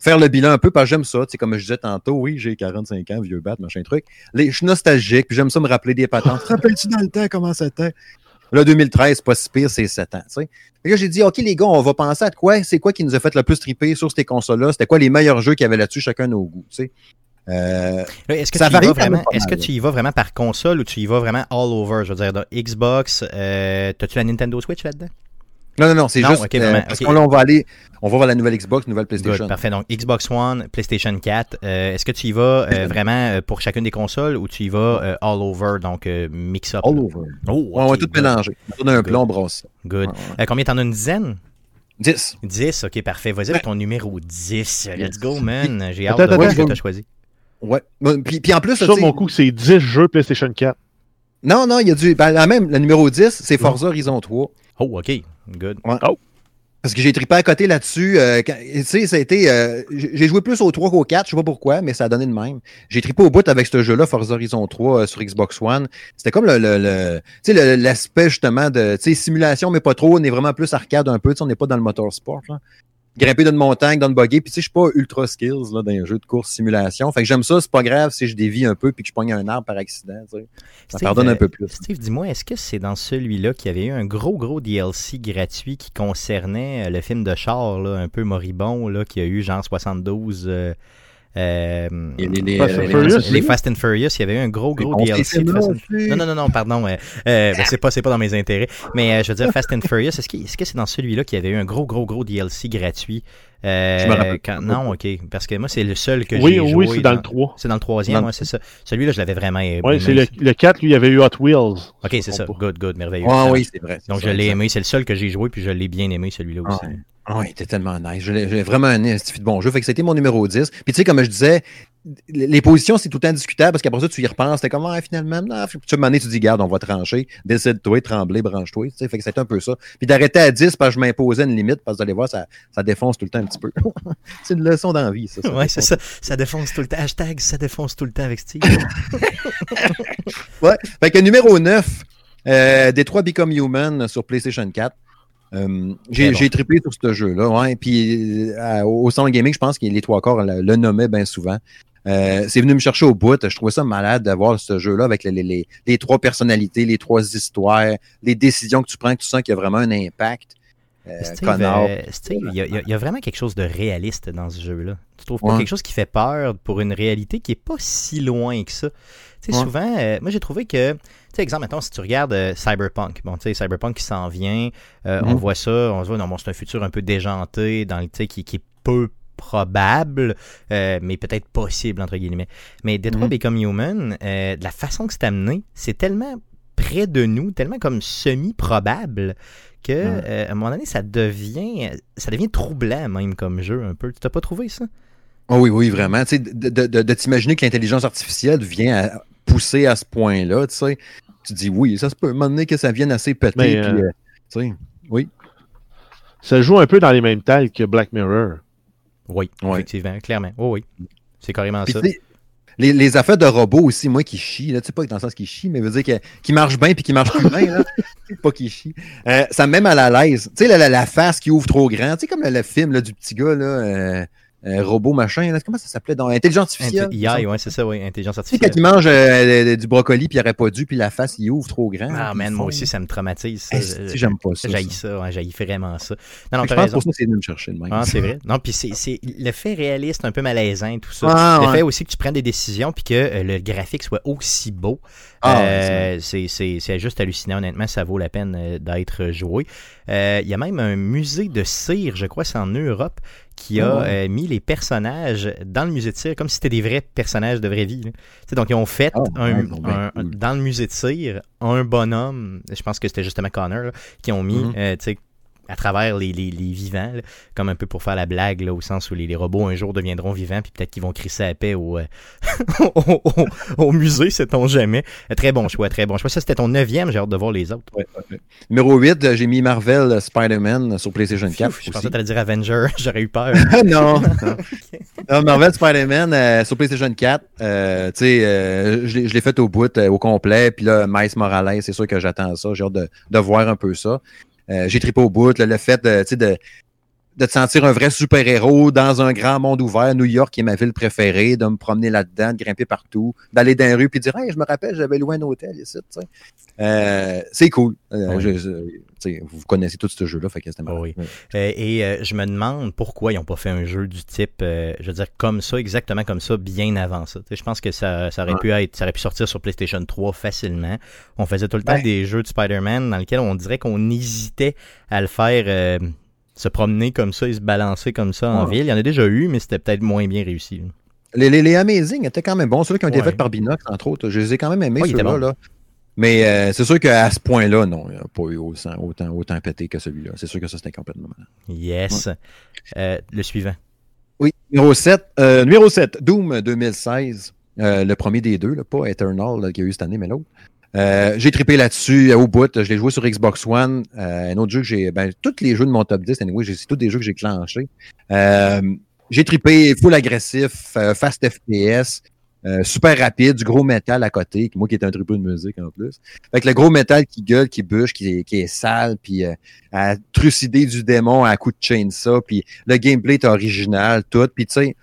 Faire le bilan un peu, parce que j'aime ça. Tu sais, comme je disais tantôt, oui, j'ai 45 ans, vieux bat, machin truc. Les, je suis nostalgique, puis j'aime ça me rappeler des patentes. Te rappelles-tu dans le temps comment c'était? Là, 2013, c'est pas si pire, c'est 7 ans. Et là, j'ai dit, OK, les gars, on va penser à quoi? C'est quoi qui nous a fait le plus triper sur ces consoles-là? C'était quoi les meilleurs jeux qu'il y avait là-dessus, chacun nos goûts? Euh, Est-ce que, Ça tu y, varie vas vraiment, est-ce que tu y vas vraiment par console ou tu y vas vraiment all over? Je veux dire, dans Xbox, euh, t'as-tu la Nintendo Switch là-dedans? Non, non, non, c'est juste euh, parce qu'on là, on va aller, on va voir la nouvelle Xbox, nouvelle Good, PlayStation. parfait. Donc, Xbox One, PlayStation 4. euh, Est-ce que tu y vas euh, vraiment pour chacune des consoles ou tu y vas euh, all over, donc euh, mix-up? All over. Oh, on va tout good, mélanger. On a un Good. plan, on brosse. Good. Ouais, ouais. Euh, combien t'en as une dizaine? 10. 10, ok, parfait. Vas-y avec ton numéro 10. Let's go, man. J'ai hâte de voir ce que attends. t'as choisi. Ouais. Puis, puis en plus, Ça, tu sais- mon coup, c'est 10 jeux PlayStation 4. non, non, il y a du. Ben, la même, le numéro 10, c'est Forza Horizon 3. Oh, ok. Good. Parce que j'ai trippé à côté là-dessus. euh, tu sais, ça a été. euh, j'ai joué plus au 3 qu'au 4, je sais pas pourquoi, mais ça a donné de même. J'ai trippé au bout avec ce jeu-là, Forza Horizon 3 euh, sur Xbox One. C'était comme le, le, le- tu sais, l'aspect justement de tu sais, simulation, mais pas trop. On est vraiment plus arcade un peu. tu sais, On n'est pas dans le motorsport. Là. Grimper d'une montagne, dans le buggy. Puis tu sais, je suis pas ultra skills là, dans un jeu de course simulation. Fait que j'aime ça, c'est pas grave si je dévie un peu puis que je pogne un arbre par accident. tu sais. Ça Steve, pardonne euh, un peu plus. Steve, dis-moi, est-ce que c'est dans celui-là qu'il y avait eu un gros, gros DLC gratuit qui concernait euh, le film de char, là, un peu moribond, là, qui a eu genre 72. euh, euh, les- les- Fast and Furious. les Fast and Furious, il y avait eu un gros, gros On DLC. s'est de Fast and- mélangé. Non, non, non, non, pardon. euh, euh, ben, c'est pas, c'est pas dans mes intérêts. Mais euh, je veux dire, Fast and Furious, est-ce que est-ce que c'est dans celui-là qu'il y avait eu un gros, gros, gros DLC gratuit? Euh, Je me rappelle quand- Non, ok. Parce que moi, c'est le seul que Oui, j'ai joué. oui, c'est dans le genre. 3. C'est dans le troisième, Dans le- ouais, c'est ça. Celui-là, je l'avais vraiment aimé. Oui, c'est le, le 4, lui, il y avait eu Hot Wheels. Ok, c'est ça. Good, good, merveilleux. Ah oui, c'est vrai. c'est Donc, je l'ai aimé. C'est le seul que j'ai joué, puis je l'ai bien aimé, celui-là aussi. Ouais. Ah oui, c'était tellement nice. L'ai vraiment un de bon jeu. Fait que c'était mon numéro 10. Puis tu sais, comme je disais, les positions, c'est tout le temps discutable parce qu'après ça, tu y repenses. T'es comme, ah, finalement, non. Puis tu m'en tu dis, garde, on va trancher. Décide-toi, trembler, branche-toi. Tu sais, fait que c'était un peu ça. Puis d'arrêter à 10 parce que je m'imposais une limite parce que vous allez voir, ça, ça défonce tout le temps un petit peu. c'est une leçon d'envie, ça. ça Ouais, c'est ça. Ça défonce tout le temps. Hashtag ça défonce tout le temps avec Steve. Ouais. Fait que numéro 9, euh, Détroit Become Human sur PlayStation 4. Euh, j'ai bon. j'ai trippé sur ce jeu-là. Ouais. Puis euh, au Salon Gaming, je pense que les trois corps le, le nommaient bien souvent. Euh, c'est venu me chercher au bout. Je trouvais ça malade d'avoir ce jeu-là avec les, les- les- les trois personnalités, les trois histoires, les décisions que tu prends, que tu sens qu'il y a vraiment un impact. euh, Steve, il y, a- y vraiment quelque chose de réaliste dans ce jeu-là. Tu trouves pas Ouais. quelque chose qui fait peur pour une réalité qui est pas si loin que ça? Tu sais, Ouais. souvent, moi j'ai trouvé que, exemple, mettons, si tu regardes euh, Cyberpunk, bon, tu sais, Cyberpunk qui s'en vient, euh, on Mhm. voit ça, on se voit, non, bon, c'est un futur un peu déjanté, dans le, qui, qui est peu probable, euh, mais peut-être possible, entre guillemets. Mais Detroit Mhm. Become Human, de la façon que c'est amené, c'est tellement près de nous, tellement comme semi-probable que à un moment donné, ça devient ça devient troublant même comme jeu un peu. Tu t'as pas trouvé ça? Oh oui, oui, vraiment. Tu sais, de, de- de- de t'imaginer que l'intelligence artificielle vient à pousser à ce point-là, tu sais. Tu dis oui, ça se peut. À un moment donné que ça vienne assez péter. Mais, puis, euh, euh, tu sais, oui. Ça joue un peu dans les mêmes tales que Black Mirror. Oui, Ouais. effectivement, clairement. Oh oui. C'est carrément Puis, ça. les, les affaires de robots aussi, moi, qui chient, là, tu sais pas dans le sens qu'ils chient, mais veut dire que, qui marchent bien puis qui marchent plus bien, là. C'est pas qu'ils chient. Euh, ça me met mal à l'aise. Tu sais, la, la- la face qui ouvre trop grand. Tu sais, comme le, le film là, du petit gars, là, euh, euh, robot machin, comment ça s'appelait dans Intelligence artificielle? Inté- IA, ouais, c'est ça, oui, intelligence Tu sais, quand artificielle. il mange euh, du brocoli puis il aurait pas dû, puis la face, il ouvre trop grand. Ah man, moi aussi, ça me traumatise. ça. Eh, si, j'aime pas ça. J'haïs ça. ça, ouais, j'haïs vraiment ça. Non, non, Je pense raison. pour ça, c'est venu me chercher de même. Ah, c'est vrai. Non, puis c'est l'effet réaliste, un peu malaisant, tout ça. Ah, le ouais. fait aussi que tu prennes des décisions puis que euh, le graphique soit aussi beau. Ah, euh, c'est juste hallucinant, honnêtement. Ça vaut la peine euh, d'être joué. Euh, Il y a même un musée de cire, je crois, c'est en Europe, qui a euh, mis les personnages dans le musée de cire comme si c'était des vrais personnages de vraie vie. là. Tu sais, donc, ils ont fait Ah, un, ouais, ben, un- cool. dans le musée de cire un bonhomme, je pense que c'était justement Connor, là, qui ont mis, Mhm. euh, tu sais, à travers les, les- les vivants, là, comme un peu pour faire la blague, là, au sens où les, les robots un jour deviendront vivants, puis peut-être qu'ils vont crisser à paix au, euh, au, au- au musée, sait-on jamais. Euh, Très bon choix, très bon choix. Ça, c'était ton neuvième, j'ai hâte de voir les autres. Ouais, ouais. Numéro 8, euh, j'ai mis Marvel Spider-Man sur PlayStation 4. Pfiou, je pensais que t'allais dire Avenger, j'aurais eu peur. non. non. Non, Marvel Spider-Man euh, sur PlayStation 4. euh, tu sais, je l'ai- je l'ai fait au bout, au complet. Puis là, Miles Morales, c'est sûr que j'attends ça. J'ai hâte de, de voir un peu ça. Euh, j'ai trippé au bout. là, le fait de, de, de te sentir un vrai super-héros dans un grand monde ouvert. New York qui est ma ville préférée. De me promener là-dedans, de grimper partout. D'aller dans les rues puis dire Hey, je me rappelle, j'avais loué un hôtel ici. Euh, c'est cool. Euh, Oui. je- vous connaissez tout ce jeu-là. Fait que c'était marrant. Oui. Euh, et euh, je me demande pourquoi ils n'ont pas fait un jeu du type, euh, je veux dire, comme ça, exactement comme ça, bien avant ça. Je pense que ça, ça aurait Ouais. pu être, ça aurait pu sortir sur PlayStation 3 facilement. On faisait tout le temps Ouais. des jeux de Spider-Man dans lesquels on dirait qu'on hésitait à le faire se promener comme ça et se balancer comme ça en ville. Il y en a déjà eu, mais c'était peut-être moins bien réussi. là. Les, les, les Amazing étaient quand même bons. Ceux-là qui ont été Ouais. faits par Binox, entre autres. Je les ai quand même aimés, étaient ceux-là. là. Mais euh, c'est sûr qu'à ce point-là, non, il n'y a pas eu autant, autant, autant pété que celui-là. C'est sûr que ça, c'était complètement malade. Yes. Euh, le suivant. Oui, numéro 7. euh, numéro 7, Doom 2016. Euh, le premier des deux, là, pas Eternal qu'il y a eu cette année, mais l'autre. Euh, j'ai trippé là-dessus euh, au bout. Je l'ai joué sur Xbox One. Euh, un autre jeu que j'ai. Ben, tous les jeux de mon top 10, anyway, c'est tous des jeux que j'ai clenchés. J'ai trippé full agressif, fast FPS, euh, super rapide, du gros métal à côté, moi qui étais un tripeux de musique en plus. Fait que le gros métal qui gueule, qui bûche, qui est, est sale, puis euh, à trucider du démon à coup de chainsaw, puis le gameplay est original, tout. Puis tu sais,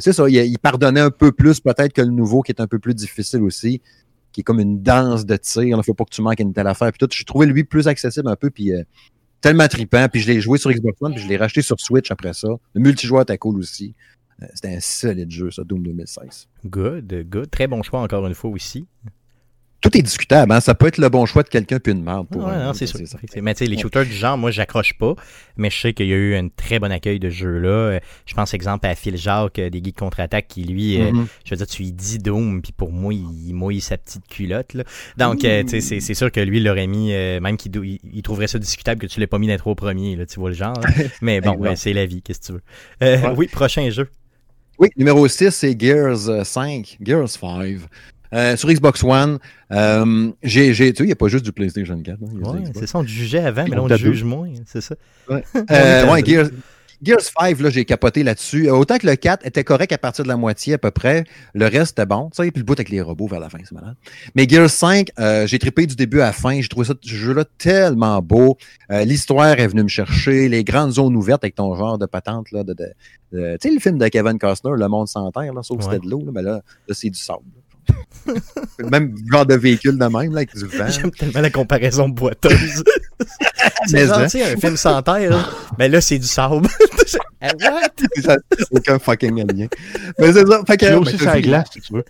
c'est ça, il, pardonnait un peu plus peut-être que le nouveau qui est un peu plus difficile aussi, qui est comme une danse de tir. Il faut pas que tu manques une telle affaire. Puis tout, j'ai trouvé lui plus accessible un peu, puis euh, tellement trippant. Puis je l'ai joué sur Xbox One, puis je l'ai racheté sur Switch après ça. Le multijoueur était cool aussi. Euh, C'était un solide jeu, ça, Doom 2016. Good, good. Très bon choix encore une fois aussi. Tout est discutable, hein? Ça peut être le bon choix de quelqu'un puis une merde. Ah Pour ouais, un non, autre, c'est sûr. Mais tu sais, les shooters du genre, moi, j'accroche pas. Mais je sais qu'il y a eu un très bon accueil de jeu-là. Euh, Je pense, exemple, à Phil Jacques euh, des Geeks Contre-Attaque qui, lui, euh, Mhm. je veux dire, tu lui dis Doom, puis pour moi, il mouille sa petite culotte. Là. Donc, tu sais, c'est- sûr que lui, il l'aurait mis, euh, même qu'il dou- il, il trouverait ça discutable que tu l'aies pas mis d'intro au premier, là, tu vois le genre. Mais bon, ouais, c'est la vie, qu'est-ce que tu veux. Euh, Ouais. Oui, prochain jeu. Oui, numéro 6, c'est Gears euh, 5, Gears 5. Euh, sur Xbox One, euh, j'ai, j'ai, tu sais, il n'y a pas juste du PlayStation 4. hein, Ouais, c'est ça, on te jugeait avant, mais là, On te juge moins, c'est ça. Euh, est ouais. Gears, Gears 5, là, j'ai capoté là-dessus. Euh, Autant que le 4 était correct à partir de la moitié à peu près, le reste était bon. Tu sais, puis le bout avec les robots vers la fin, c'est malade. Mais Gears 5, euh, j'ai trippé du début à la fin. J'ai trouvé ça, ce jeu-là tellement beau. Euh, l'histoire est venue me chercher. Les grandes zones ouvertes avec ton genre de patente, là, de, de- de- tu sais, le film de Kevin Costner, Le Monde sans terre, là, sauf que Ouais. c'était de l'eau, là, mais là, là c'est du sable. Le même genre de véhicule de même, là, avec du vent. J'aime tellement la comparaison boiteuse. c'est Mais genre, ça. tu sais, un film sans terre, là. mais là, c'est du sable. Ah, What? Aucun fucking lien. Mais c'est ça. Fait que, Il y a mais aussi la glace, si tu veux.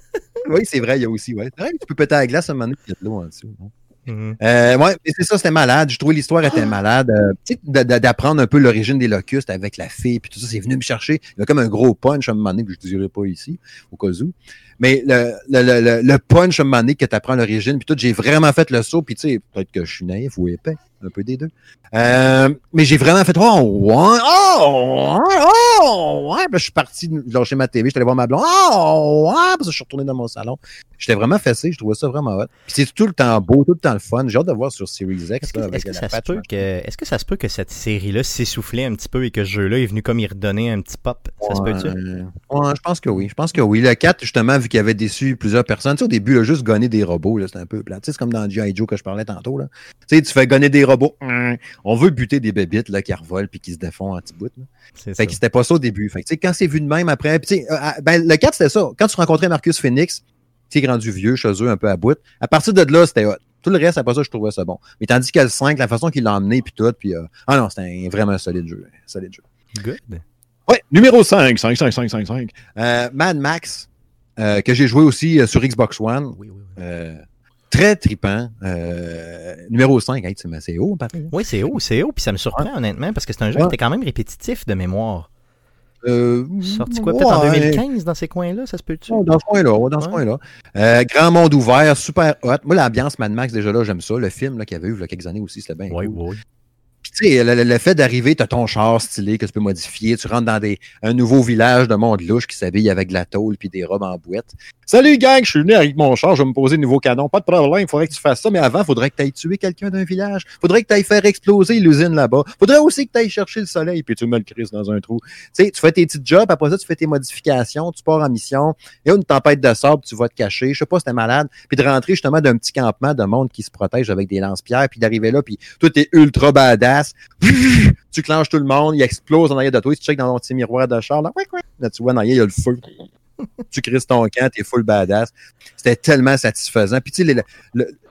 Oui, c'est vrai, il y a aussi, ouais. C'est vrai que tu peux péter la glace à un moment donné, il y a de l'eau en dessous. hein. Euh, ouais, mais c'est ça, c'était malade. Je trouvais l'histoire était malade. Euh, d'apprendre un peu l'origine des locustes avec la fille, puis tout ça, c'est venu me chercher. Il y a comme un gros punch à un moment donné que je ne dirai pas ici, au cas où. Mais le, le, le, le- punch à un moment donné que tu apprends l'origine, puis tout, j'ai vraiment fait le saut, puis tu sais, peut-être que je suis naïf ou épais, un peu des deux. Euh, mais j'ai vraiment fait, oh, ouais, oh, ouais, oh, ouais. Puis là, je suis parti lâcher ma TV, je suis allé voir ma blonde, oh, ouais, puis ça, je suis retourné dans mon salon. J'étais vraiment fessé, je trouvais ça vraiment hot. Puis c'est tout le temps beau, tout le temps le fun. J'ai hâte de voir sur Series X. Est-ce que, que ça se peut que, est-ce que ça se peut que cette série-là s'essoufflait un petit peu et que ce jeu-là est venu comme y redonner un petit pop? Ça se peut-tu? Ouais, je pense que oui. Je pense que oui. Le 4, justement, vu qu'il avait déçu plusieurs personnes, tu sais, au début, là, juste gonner des robots, là, c'était un peu plat. Tu sais, c'est comme dans G.I. Joe que je parlais tantôt, là. Tu sais, tu fais gonner des robots. Hum, On veut buter des bébites, là, qui revolent puis qui se défont en petits bouts, ça. Fait que c'était pas ça au début. Fait que, quand c'est vu de même après, sais, euh, ben, le 4, c'était ça. Quand tu rencontrais Marcus Phoenix, tu rendu vieux, chez eux, un peu à bout. À partir de là, c'était hot. Tout le reste, après ça, je trouvais ça bon. Mais tandis que le 5, la façon qu'il l'a emmené, puis tout, puis, euh, ah non, c'était vraiment un solide jeu. un solide jeu. Good. Ouais, numéro 5, 5, 5, 5, 5, 5. Euh, Mad Max, euh, que j'ai joué aussi euh, sur Xbox One. Oui, oui, oui. Très tripant. Euh, numéro 5, hey, c'est haut, pareil. Oui, c'est haut, c'est haut, puis ça me surprend honnêtement parce que c'est un jeu Ouais. qui était quand même répétitif de mémoire. Euh, Sorti quoi, peut-être en ouais. 2015 dans ces coins-là, ça se peut-tu? Dans ce coin-là, dans ce coin-là. Euh, grand monde ouvert, super hot. Moi, l'ambiance Mad Max, déjà là, j'aime ça. Le film là, qu'il y avait eu il y a quelques années aussi, c'était bien Oui, cool. oui. Puis tu sais, le, le- fait d'arriver, tu as ton char stylé que tu peux modifier, tu rentres dans des, un nouveau village de monde louche qui s'habille avec de la tôle puis des robes en boîte. Salut gang, je suis venu avec mon char, je vais me poser un nouveau canon. Pas de problème, il faudrait que tu fasses ça, mais avant, il faudrait que tu ailles tuer quelqu'un d'un village. faudrait que tu ailles faire exploser l'usine là-bas. faudrait aussi que tu ailles chercher le soleil, puis tu mets le Christ dans un trou. Tu sais, tu fais tes petits jobs, après ça, tu fais tes modifications, tu pars en mission, il y a une tempête de sable, tu vas te cacher, je sais pas, c'était malade. Puis de rentrer justement d'un petit campement de monde qui se protège avec des lance-pierres, puis d'arriver là, puis tout est ultra badass. tu clenches tout le monde, il explose en arrière de toi, tu checkes dans ton petit miroir de char, là, ouic, ouic. Là, tu vois, en arrière, il y a le feu. tu crises ton camp, t'es full badass. C'était tellement satisfaisant. Puis, tu sais,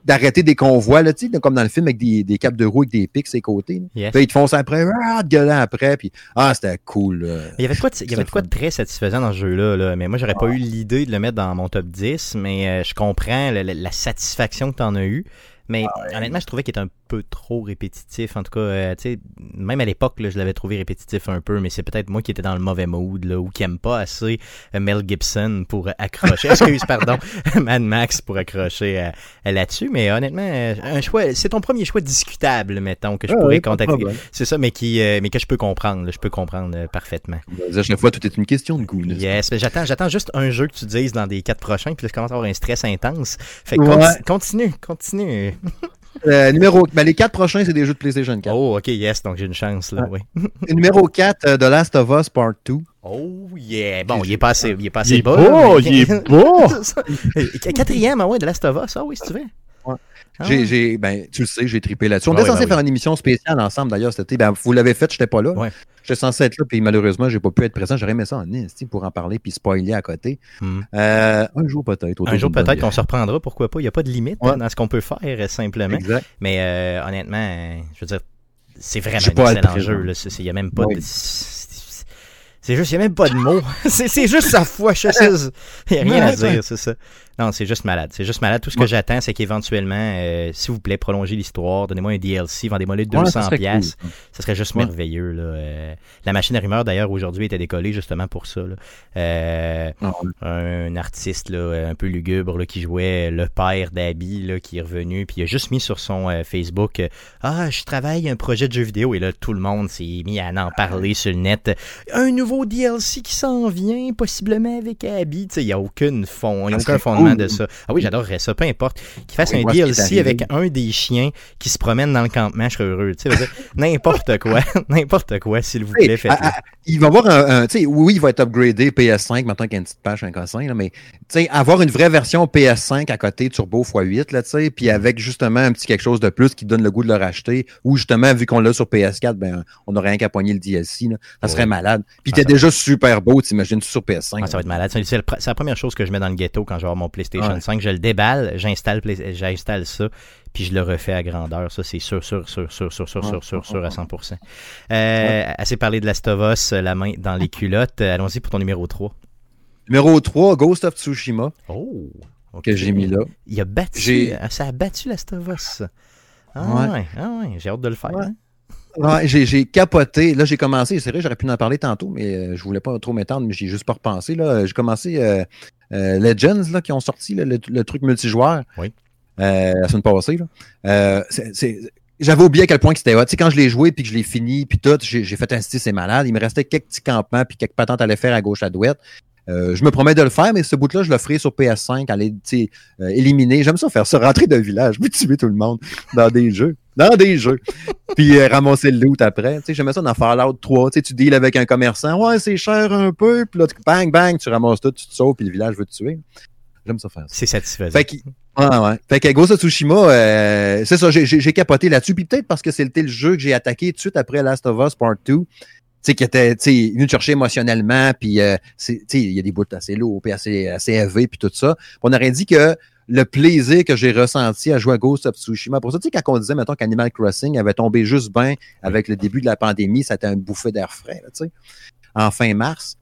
d'arrêter des convois, là, tu sais, comme dans le film avec des, des capes de roue avec des pics ses côtés. Yes. Puis, ils te ça après, ah, te gueulant après, puis ah, c'était cool. là. Il y avait de quoi de, il y avait de, quoi de très satisfaisant dans ce jeu-là, là. mais moi j'aurais pas eu l'idée de le mettre dans mon top 10, mais euh, je comprends la, la- la satisfaction que tu en as eu. Mais honnêtement, je trouvais qu'il était un peu trop répétitif. En tout cas, euh, tu sais, même à l'époque, je l'avais trouvé répétitif un peu, mais c'est peut-être moi qui étais dans le mauvais mood, là, ou qui aime pas assez euh, Mel Gibson pour accrocher. Excuse, pardon, Mad Max pour accrocher euh, là-dessus. Mais honnêtement, un choix, c'est ton premier choix discutable, mettons, que je Ah pourrais contacter. C'est ça, mais qui, euh, mais que je peux comprendre. là, je peux comprendre euh, parfaitement. Dire, chaque fois, tout est une question de goût. Yes, mais j'attends, j'attends juste un jeu que tu dises dans des quatre prochains, puis là, je commence à avoir un stress intense. Fait que Ouais. continue, continue. Euh, numéro, ben, les quatre prochains, c'est des jeux de PlayStation 4. Oh, ok, yes, donc j'ai une chance là, oui. Numéro 4, euh, The Last of Us Part 2. Oh yeah, bon, il est pas assez, il est pas assez Il est bas. mais- il est. Euh, Quatrième, ah ouais, de Last of Us, ah oui, si tu veux. Ah J'ai, ouais. j'ai- ben, tu le sais, j'ai trippé là-dessus. On Ah était oui, censé ben faire oui. une émission spéciale ensemble d'ailleurs cet été. Ben, vous l'avez fait, j'étais pas là. Ouais. J'étais censé être là, puis malheureusement, j'ai pas pu être présent. J'aurais aimé ça en esti pour en parler puis spoiler à côté. Hmm. Euh, un jour peut-être. Un jour peut-être qu'on se reprendra, pourquoi pas. Il n'y a pas de limite Ouais. hein, dans ce qu'on peut faire euh, simplement. Exact. Mais euh, honnêtement, je veux dire, c'est vraiment Je un excellent jeu. Il n'y a même pas Oui. de. c'est- juste, il n'y a même pas de mots. c'est juste sa foi, je sais. Il n'y a rien à dire, c'est ça. Non, c'est juste malade. C'est juste malade. Tout ce que Ouais. j'attends, c'est qu'éventuellement, euh, s'il vous plaît, prolongez l'histoire. Donnez-moi un DLC, vendez-moi les Ouais, ça 200 serait pièces. cool. Ça serait juste Ouais. merveilleux. Là. Euh, la machine à rumeurs, d'ailleurs, aujourd'hui, était décollée justement pour ça. là. Euh, Ah, un artiste là, un peu lugubre là, qui jouait le père d'Abby qui est revenu puis il a juste mis sur son Facebook ah je travaille un projet de jeu vidéo et là tout le monde s'est mis à en parler sur le net un nouveau DLC qui s'en vient possiblement avec Abby il y a aucune fond y a aucun fondement cool. de ça. Ah oui j'adorerais ça peu importe. Qu'il fasse On un DLC avec un des chiens qui se promène dans le campement je serais heureux n'importe quoi n'importe quoi s'il vous plaît faites-le. à- à- il va avoir un, un- tu sais, oui, il va être upgradé PS5 maintenant qu'il y a une petite page, un cassin, là, mais tu sais, avoir une vraie version PS5 à côté Turbo x8, là, tu sais, puis avec justement un petit quelque chose de plus qui donne le goût de le racheter, ou justement, vu qu'on l'a sur PS4, ben, on n'aurait rien qu'à poigner le DLC, là, ça serait Ouais. malade. Puis Ah, t'es déjà super beau, t'imagines sur PS5. Ah, ça va être malade. C'est la première chose que je mets dans le ghetto quand je vais avoir mon PlayStation Ouais. 5, je le déballe, j'installe ça, puis je le refais à grandeur. Ça, c'est sûr, sûr, sûr, sûr, sûr, sûr, sûr, sûr, sûr, à ouais. 100%. Euh, Assez parlé de Last of Us, la main dans les culottes. Euh, Allons-y pour ton numéro 3. Numéro 3, Ghost of Tsushima, Oh! ok. que j'ai mis là. Il a battu, euh, ça a battu Last of Us. Ah Ouais. ouais, ah ouais, j'ai hâte de le faire. Ouais. hein. Ouais, j'ai, capoté. Là, j'ai commencé. C'est vrai, j'aurais pu en parler tantôt, mais euh, je voulais pas trop m'étendre, mais j'ai juste pas repensé. Là. J'ai commencé euh, euh, Legends, là, qui ont sorti là, le, le truc multijoueur Oui. Euh, la semaine passée. Euh, J'avais oublié à quel point que c'était hot. Tu sais, quand je l'ai joué puis que je l'ai fini, puis tout, j'ai, fait un style, c'est malade. Il me restait quelques petits campements puis quelques patentes à aller faire à gauche à droite. Euh, je me promets de le faire, mais ce bout-là, je le ferai sur PS5, aller euh, éliminer. J'aime ça faire ça, rentrer d'un village, tuer tout le monde dans des jeux. Dans des jeux. Puis euh, ramasser le loot après. J'aimais ça dans Fallout 3. Tu deals avec un commerçant. Ouais, c'est cher un peu. Puis là, tu- bang, bang, tu ramasses tout, tu te sauves, puis le village veut te tuer. J'aime ça faire ça. C'est satisfaisant. Fait que, ouais. Fait que Ghost of Tsushima, euh, c'est ça, j'ai- capoté là-dessus. Puis peut-être parce que c'était le jeu que j'ai attaqué tout de suite après Last of Us Part 2. Tu sais, qui était, tu sais, venu chercher émotionnellement, puis euh, tu sais, il y a des bouts assez lourds, puis assez, assez élevés, puis tout ça. On aurait dit que le plaisir que j'ai ressenti à jouer à Ghost of Tsushima, pour ça, tu sais, quand on disait, mettons, qu'Animal Crossing avait tombé juste bien avec le début de la pandémie, ça été un bouffé d'air frais, tu sais, en fin mars.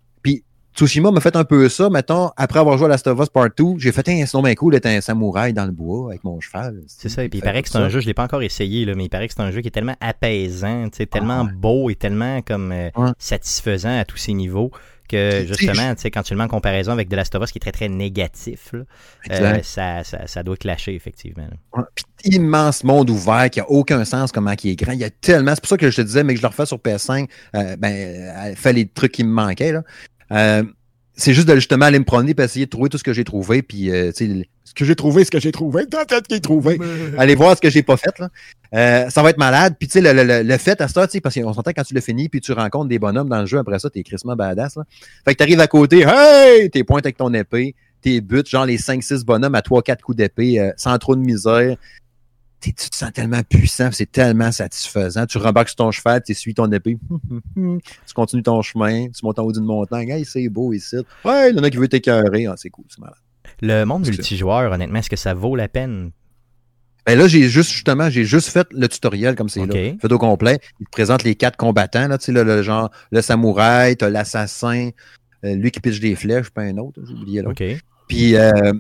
Tsushima m'a fait un peu ça, mettons, après avoir joué à Last of Us Part 2, j'ai fait un sinon bien cool d'être un samouraï dans le bois avec mon cheval. C'est ça, et puis il paraît que c'est un jeu, je l'ai pas encore essayé, là, mais il paraît que c'est un jeu qui est tellement apaisant, tellement Ah ouais. beau et tellement comme euh, Ouais. satisfaisant à tous ses niveaux que justement, tu sais, quand tu le mets en comparaison avec The Last of Us qui est très très négatif, là, euh, ça, ça, ça doit clasher effectivement. Ouais. Puis immense monde ouvert qui a aucun sens comment il est grand. Il y a tellement. C'est pour ça que je te disais, mais que je le refais sur PS5, euh, ben, elle fait les trucs qui me manquaient. Là. Euh, c'est juste de justement aller me promener et essayer de trouver tout ce que j'ai trouvé. Puis, euh, tu sais, le- ce que j'ai trouvé, ce que j'ai trouvé, que j'ai trouvé. Allez voir ce que j'ai pas fait. Là. Euh, ça va être malade. Puis, tu sais, le, le- le- le fait à ça, tu sais, parce qu'on s'entend quand tu l'as fini, puis tu rencontres des bonhommes dans le jeu, après ça, t'es crissement badass. Là. Fait que t'arrives à côté, hey, t'es pointes avec ton épée, t'es buts, genre les 5-6 bonhommes à 3-4 coups d'épée, euh, sans trop de misère. Tu te sens tellement puissant, c'est tellement satisfaisant. Tu rembarques sur ton cheval, tu suis ton épée, tu continues ton chemin, tu montes en haut d'une montagne, hey, c'est beau ici. Ouais, il y en a qui veut t'écœurer, ah, c'est cool, c'est malade. Le monde multijoueur, honnêtement, est-ce que ça vaut la peine? Ben là, j'ai juste, justement, j'ai juste fait le tutoriel comme c'est là. Fait au complet. Il te présente les quatre combattants, là, tu sais, le genre, le samouraï, t'as l'assassin, euh, lui qui pitche des flèches, pas un autre, j'ai oublié là. Puis euh,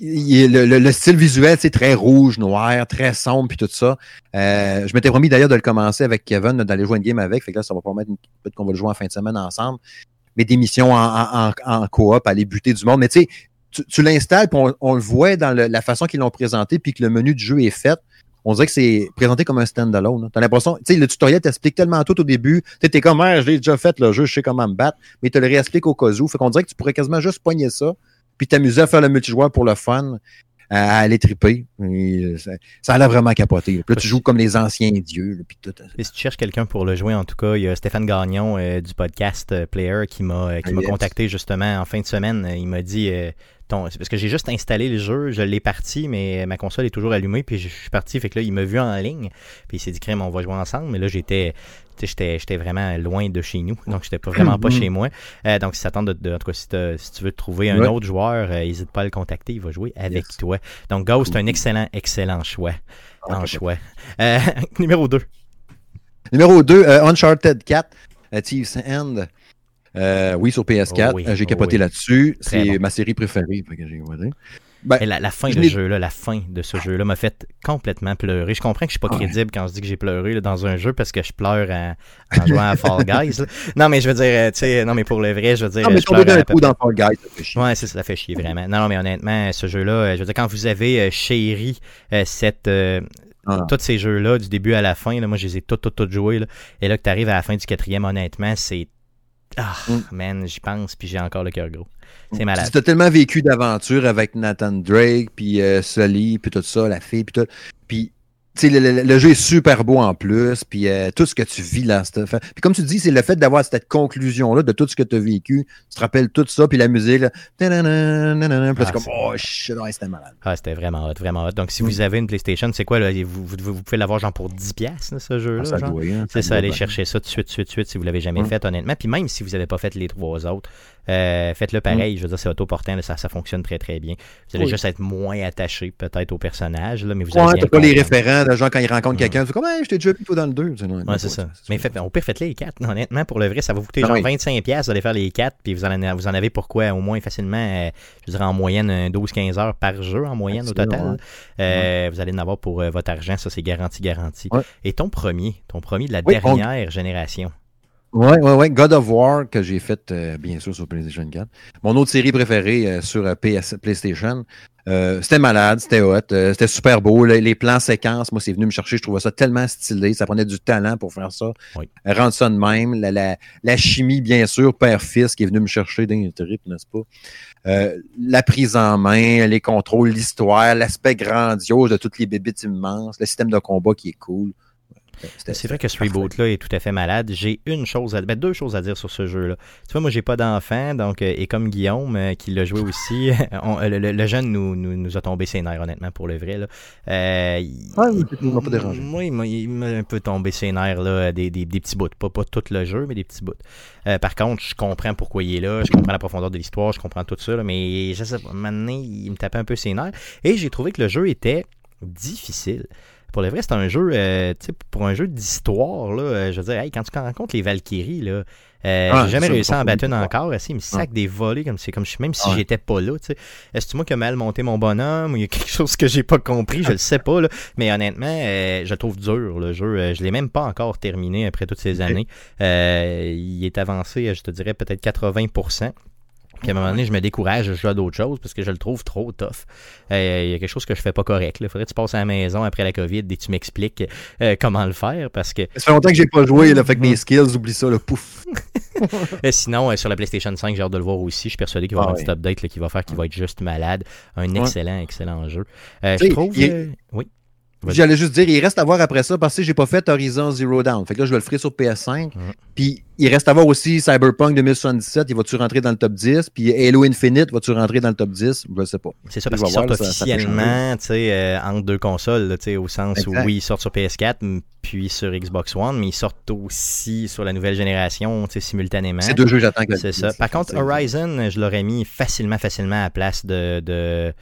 le, le- le style visuel, c'est très rouge, noir, très sombre, puis tout ça. Euh, je m'étais promis d'ailleurs de le commencer avec Kevin, d'aller jouer une game avec. Fait que là, ça va permettre une- peut-être qu'on va le jouer en fin de semaine ensemble. Mais des missions en, en, en, coop, aller buter du monde. Mais tu sais, tu, l'installes, puis on, le voit dans la façon qu'ils l'ont présenté, puis que le menu du jeu est fait. On dirait que c'est présenté comme un standalone. T'as l'impression, tu sais, le tutoriel t'explique tellement tout au début. Tu t'es comme, ah, je l'ai déjà fait, le jeu, je sais comment me battre, mais tu le réexpliques au cas où. Fait qu'on dirait que tu pourrais quasiment juste poigner ça, puis t'amuser à faire le multijoueur pour le fun, à, à aller triper. Et, euh, ça, ça a l'air vraiment capoté. là. Puis là, tu joues comme les anciens dieux, là, puis tout. Et si tu cherches quelqu'un pour le jouer, en tout cas, il y a Stéphane Gagnon euh, du podcast euh, Player qui m'a euh, Yes. contacté justement en fin de semaine. Euh, Il m'a dit euh, ton, c'est parce que j'ai juste installé le jeu, je l'ai parti, mais ma console est toujours allumée, puis je suis parti, fait que là, il m'a vu en ligne, puis il s'est dit crème, on va jouer ensemble, mais là j'étais j'étais vraiment loin de chez nous, donc j'étais pas vraiment pas Mhm. chez moi. Euh, donc si de, de- en tout cas si, tu veux trouver un Ouais. autre joueur, n'hésite pas à le contacter, il va jouer avec Yes. toi. Donc Ghost, un excellent, excellent choix. Ah, en choix. Euh, numéro 2. Numéro 2, Uncharted 4, euh, Thieves End. Euh, oui, sur PS4. Oh oui, Euh, j'ai oh capoté oui. là-dessus. C'est bon. ma série préférée. Ben, la, la fin je de jeu-là, la fin de ce jeu-là m'a fait complètement pleurer. Je comprends que je suis pas Ouais. crédible quand je dis que j'ai pleuré là, dans un jeu parce que je pleure en, en jouant à Fall Guys. là. Non, mais je veux dire, euh, tu sais, non, mais pour le vrai, je veux dire, non, mais je pleure coup dans Fall Guys, ça fait chier. Ouais, ça, ça fait chier vraiment. Non, non, mais honnêtement, ce jeu-là, je veux dire, quand vous avez chéri cette, euh, Ah. tous ces jeux-là, du début à la fin, là, moi, je les ai tous, tous, tous joués. Là, et là, que tu arrives à la fin du quatrième, honnêtement, c'est. Ah, Mm. man, j'y pense, puis j'ai encore le cœur gros. C'est malade. Tu as tellement vécu d'aventures avec Nathan Drake, puis euh, Sully, puis tout ça, la fille, puis tout. Le, le- jeu est super beau en plus, puis euh, tout ce que tu vis là. Puis comme tu dis, c'est le fait d'avoir cette conclusion-là de tout ce que tu as vécu. Tu te rappelles tout ça, puis la musique, là. là, Ah, comme, oh shit, ouais, c'était malade. Ah, c'était vraiment hot, vraiment hot. Donc, si vous avez une PlayStation, c'est quoi? Vous, vous, pouvez l'avoir genre pour 10$, piastres, là, ce jeu-là? C'est ça, allez chercher ça tout de suite, tout de suite, tout de suite, si vous l'avez jamais fait, honnêtement. Puis même si vous n'avez pas fait les trois autres, euh, faites-le pareil. Je veux dire, c'est autoportant, là, ça, ça fonctionne très très bien. Vous allez Oui. juste être moins attaché peut-être au personnage, là, mais vous Ouais, allez bien t'as pas les référents, quand ils rencontrent quelqu'un, tu fais comme, hey, je t'ai déjà vu toi dans le 2. Ouais, c'est ça. Mais fait, au pire, faites-les les 4. Honnêtement, pour le vrai, ça va vous coûter Ah genre oui. 25$. piastres, Vous allez faire les 4, puis vous en, avez- vous en avez pourquoi au moins facilement, euh, je dirais en moyenne, euh, 12-15 heures par jeu en moyenne au total. Euh, Vous allez en avoir pour euh, votre argent, ça c'est garanti, garanti. Et ton premier, ton premier de la dernière génération? Ouais, ouais, ouais. God of War, que j'ai fait, euh, bien sûr, sur PlayStation 4. Mon autre série préférée euh, sur euh, PS, PlayStation. C'était malade, c'était hot, c'était super beau. Les, les plans séquences, moi, c'est venu me chercher. Je trouvais ça tellement stylé. Ça prenait du talent pour faire ça. Oui. Rendre ça de même. La, la, la chimie, bien sûr, père-fils qui est venu me chercher le trip, n'est-ce pas? La prise en main, les contrôles, l'histoire, l'aspect grandiose de toutes les bébites immenses, le système de combat qui est cool. C'est vrai que ce reboot-là est tout à fait malade. J'ai une chose, à, ben, deux choses à dire sur ce jeu-là. Tu vois, moi, j'ai pas d'enfant, donc euh, et comme Guillaume euh, qui l'a joué aussi, on- euh, le, le- le jeune nous, nous, nous a tombé ses nerfs, honnêtement, pour le vrai. Là. Euh, il- Ah, il il m'a pas dérangé. Moi, il m'a- il m'a un peu tombé ses nerfs, là, des, des, des petits bouts. Pas, pas tout le jeu, mais des petits bouts. Euh, par contre, je comprends pourquoi il est là, je comprends la profondeur de l'histoire, je comprends tout ça, là, mais je sais pas, maintenant, il me tapait un peu ses nerfs. Et j'ai trouvé que le jeu était difficile. Pour le vrai, c'est un jeu, euh, tu sais, pour un jeu d'histoire, là, euh, je veux dire, hey, quand tu rencontres les Valkyries, là, euh, Ah, j'ai jamais réussi à en battre une encore. Assez, il me sac des volets comme c'est comme je- même si j'étais pas là. Est-ce que moi qui a mal monté mon bonhomme ou il y a quelque chose que j'ai pas compris, je le sais pas. Là. Mais honnêtement, euh, je le trouve dur le jeu. Je l'ai même pas encore terminé après toutes ces années. Euh, il est avancé, je te dirais peut-être 80%. Puis à un moment donné, je me décourage, je joue à d'autres choses parce que je le trouve trop tough. Euh, Il y a quelque chose que je fais pas correct. Il faudrait que tu passes à la maison après la COVID et tu m'expliques euh, comment le faire parce que Ça fait longtemps que j'ai pas joué, là, fait que mes skills, oublie ça, le pouf. euh, sinon, euh, sur la PlayStation 5, j'ai hâte de le voir aussi. Je suis persuadé qu'il va y avoir Ah un petit update qui va faire qu'il va être juste malade. Un excellent, excellent jeu. Euh, je trouve. euh, Oui. J'allais juste dire, il reste à voir après ça parce que j'ai pas fait Horizon Zero Dawn. Fait que là, je vais le ferai sur PS5. Mhm. Puis il reste à voir aussi Cyberpunk 2077. Il va-tu rentrer dans le top 10? Puis Halo Infinite, va-tu rentrer dans le top 10? Je sais pas. C'est ça, parce qu'ils sortent là, ça- ça peut officiellement tu sais, euh, entre deux consoles, là, tu sais, au sens Exact. où oui, ils sortent sur PS4 m- puis sur Xbox One, mais ils sortent aussi sur la nouvelle génération tu sais, simultanément. C'est deux jeux j'attends que C'est ça. Par contre, Horizon, je l'aurais mis facilement, facilement à la place de, de,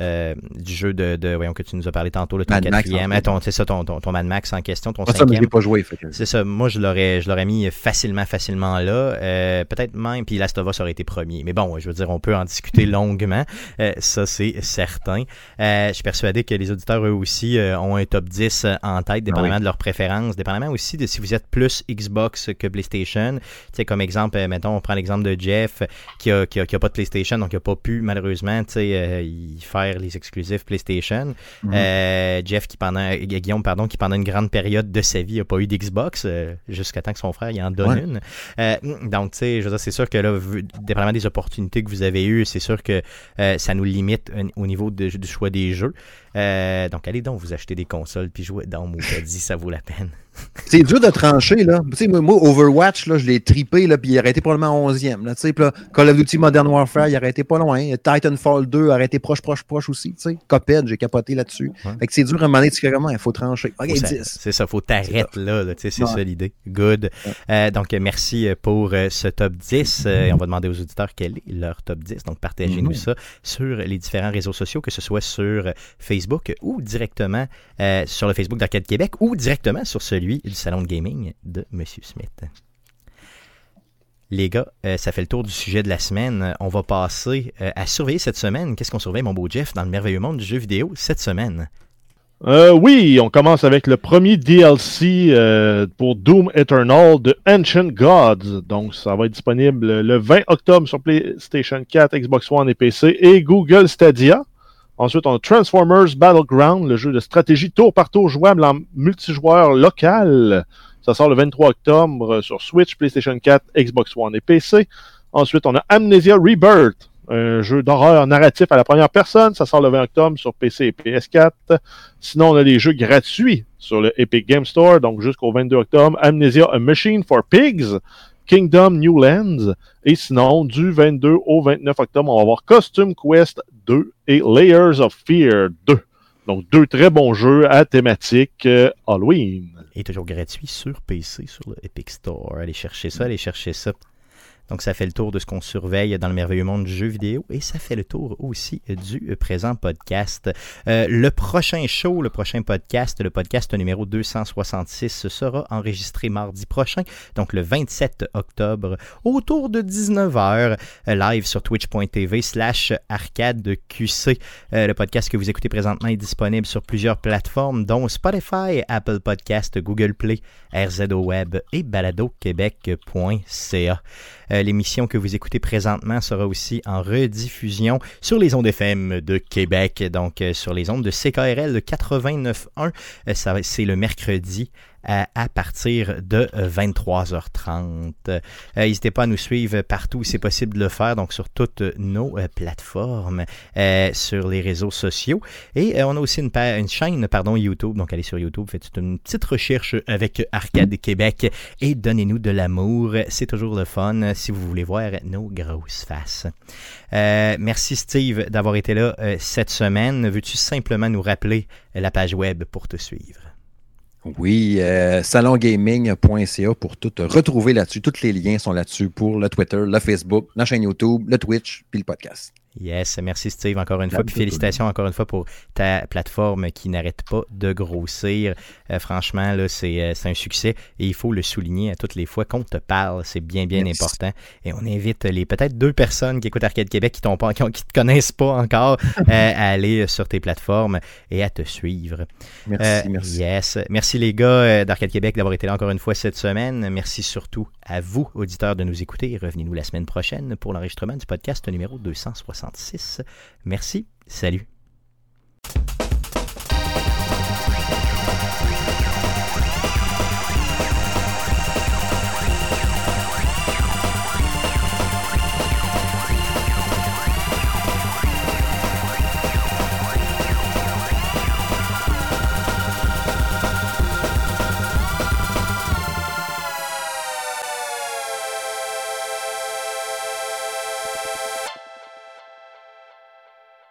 euh, du jeu de, de- voyons que tu nous as parlé tantôt, le ton quatrième, ton, c'est ça, ton, ton, ton Mad Max en question, ton Pas ça, cinquième. l'ai pas joué. C'est ça, moi je l'aurais je l'aurais mis facilement, facilement là. Euh, Peut-être même, puis Last of Us aurait été premier. Mais bon, je veux dire, on peut en discuter longuement. Euh, ça, c'est certain. Euh, je suis persuadé que les auditeurs, eux aussi, euh, ont un top 10 en tête, dépendamment Ah oui. de leurs préférences, dépendamment aussi de si vous êtes plus Xbox que PlayStation. Tu sais, comme exemple, euh, mettons, on prend l'exemple de Jeff qui a, qui, a, qui a pas de PlayStation, donc qui a pas pu, malheureusement, tu sais, euh, les exclusifs PlayStation. Mhm. Euh, Jeff qui pendant Guillaume pardon qui pendant une grande période de sa vie a pas eu d'Xbox euh, jusqu'à temps que son frère y en donne Ouais. une. Euh, donc tu sais je c'est sûr que là dépendamment des opportunités que vous avez eues c'est sûr que ça nous limite au niveau de- du choix des jeux. Donc allez donc vous acheter des consoles puis jouer dans mon dit ça vaut la peine. C'est dur de trancher, là. Tu sais, moi, moi, Overwatch, là, je l'ai tripé, là, puis il aurait été probablement 11e, là. Tu sais, là, Call of Duty Modern Warfare, il aurait été pas loin. Titanfall 2 aurait été proche, proche, proche aussi, tu sais. Cuphead, j'ai capoté là-dessus. Ouais. Fait que c'est dur à un moment donné, tu fais comment? Il faut trancher. OK, Faut ça- 10. C'est ça, faut t'arrêter là, là, tu sais, c'est Ouais. ça l'idée. Good. Euh, donc, merci euh, pour euh, ce top 10. Euh, et on va demander aux auditeurs quel est leur top 10. Donc, partagez-nous Mhm. ça sur les différents réseaux sociaux, que ce soit sur Facebook ou directement sur le Facebook d'Arcade Québec ou directement sur celui du Salon de Gaming de M. Smith. Les gars, euh, ça fait le tour du sujet de la semaine. On va passer euh, à surveiller cette semaine. Qu'est-ce qu'on surveille, mon beau Jeff, dans le merveilleux monde du jeu vidéo cette semaine? Euh, oui, on commence avec le premier DLC pour Doom Eternal de Ancient Gods. Donc, ça va être disponible le 20 octobre sur PlayStation 4, Xbox One et PC et Google Stadia. Ensuite, on a Transformers Battleground, le jeu de stratégie tour par tour jouable en multijoueur local. Ça sort le 23 octobre sur Switch, PlayStation 4, Xbox One et PC. Ensuite, on a Amnesia Rebirth, un jeu d'horreur narratif à la première personne. Ça sort le 20 octobre sur PC et PS4. Sinon, on a des jeux gratuits sur le Epic Game Store, donc jusqu'au 22 octobre. Amnesia A Machine for Pigs, Kingdom New Lands. Et sinon, du 22 au 29 octobre, on va avoir Costume Quest 2 et Layers of Fear 2. Donc, deux très bons jeux à thématique euh, Halloween. est toujours gratuit sur PC, sur le Epic Store. Allez chercher ça, allez chercher ça. Donc, ça fait le tour de ce qu'on surveille dans le merveilleux monde du jeu vidéo et ça fait le tour aussi du présent podcast. Euh, le prochain show, le prochain podcast, le podcast numéro 266 sera enregistré mardi prochain, donc le 27 octobre, autour de 19h, euh, live sur twitch.tv slash arcadeqc. Euh, le podcast que vous écoutez présentement est disponible sur plusieurs plateformes, dont Spotify, Apple Podcast, Google Play, RZO Web et baladoquebec.ca. Euh, l'émission que vous écoutez présentement sera aussi en rediffusion sur les ondes FM de Québec, donc euh, sur les ondes de CKRL 89.1. Euh, c'est le mercredi à, partir de 23h30. Euh, n'hésitez pas à nous suivre partout où c'est possible de le faire, donc sur toutes nos euh, plateformes, euh, sur les réseaux sociaux. Et on a aussi une, une, chaîne pardon, YouTube, donc allez sur YouTube, faites une petite recherche avec Arcade Québec et donnez-nous de l'amour. C'est toujours le fun si vous voulez voir nos grosses faces. merci Steve d'avoir été là cette semaine. Veux-tu simplement nous rappeler la page web pour te suivre? Oui, euh, salongaming.ca pour tout retrouver là-dessus. Tous les liens sont là-dessus pour le Twitter, le Facebook, la chaîne YouTube, le Twitch, puis le podcast. Yes, merci Steve encore une fois. Puis félicitations encore une fois pour ta plateforme qui n'arrête pas de grossir. Euh, franchement, là, c'est, euh, c'est un succès et il faut le souligner à toutes les fois qu'on te parle. C'est bien, bien important. Et on invite les peut-être deux personnes qui écoutent Arcade Québec qui ne qui, te connaissent pas encore euh, à aller sur tes plateformes et à te suivre. Merci, merci. Yes. Merci les gars d'Arcade Québec d'avoir été là encore une fois cette semaine. Merci surtout à vous, auditeurs, de nous écouter. Revenez-nous la semaine prochaine pour l'enregistrement du podcast numéro 260. Merci, salut.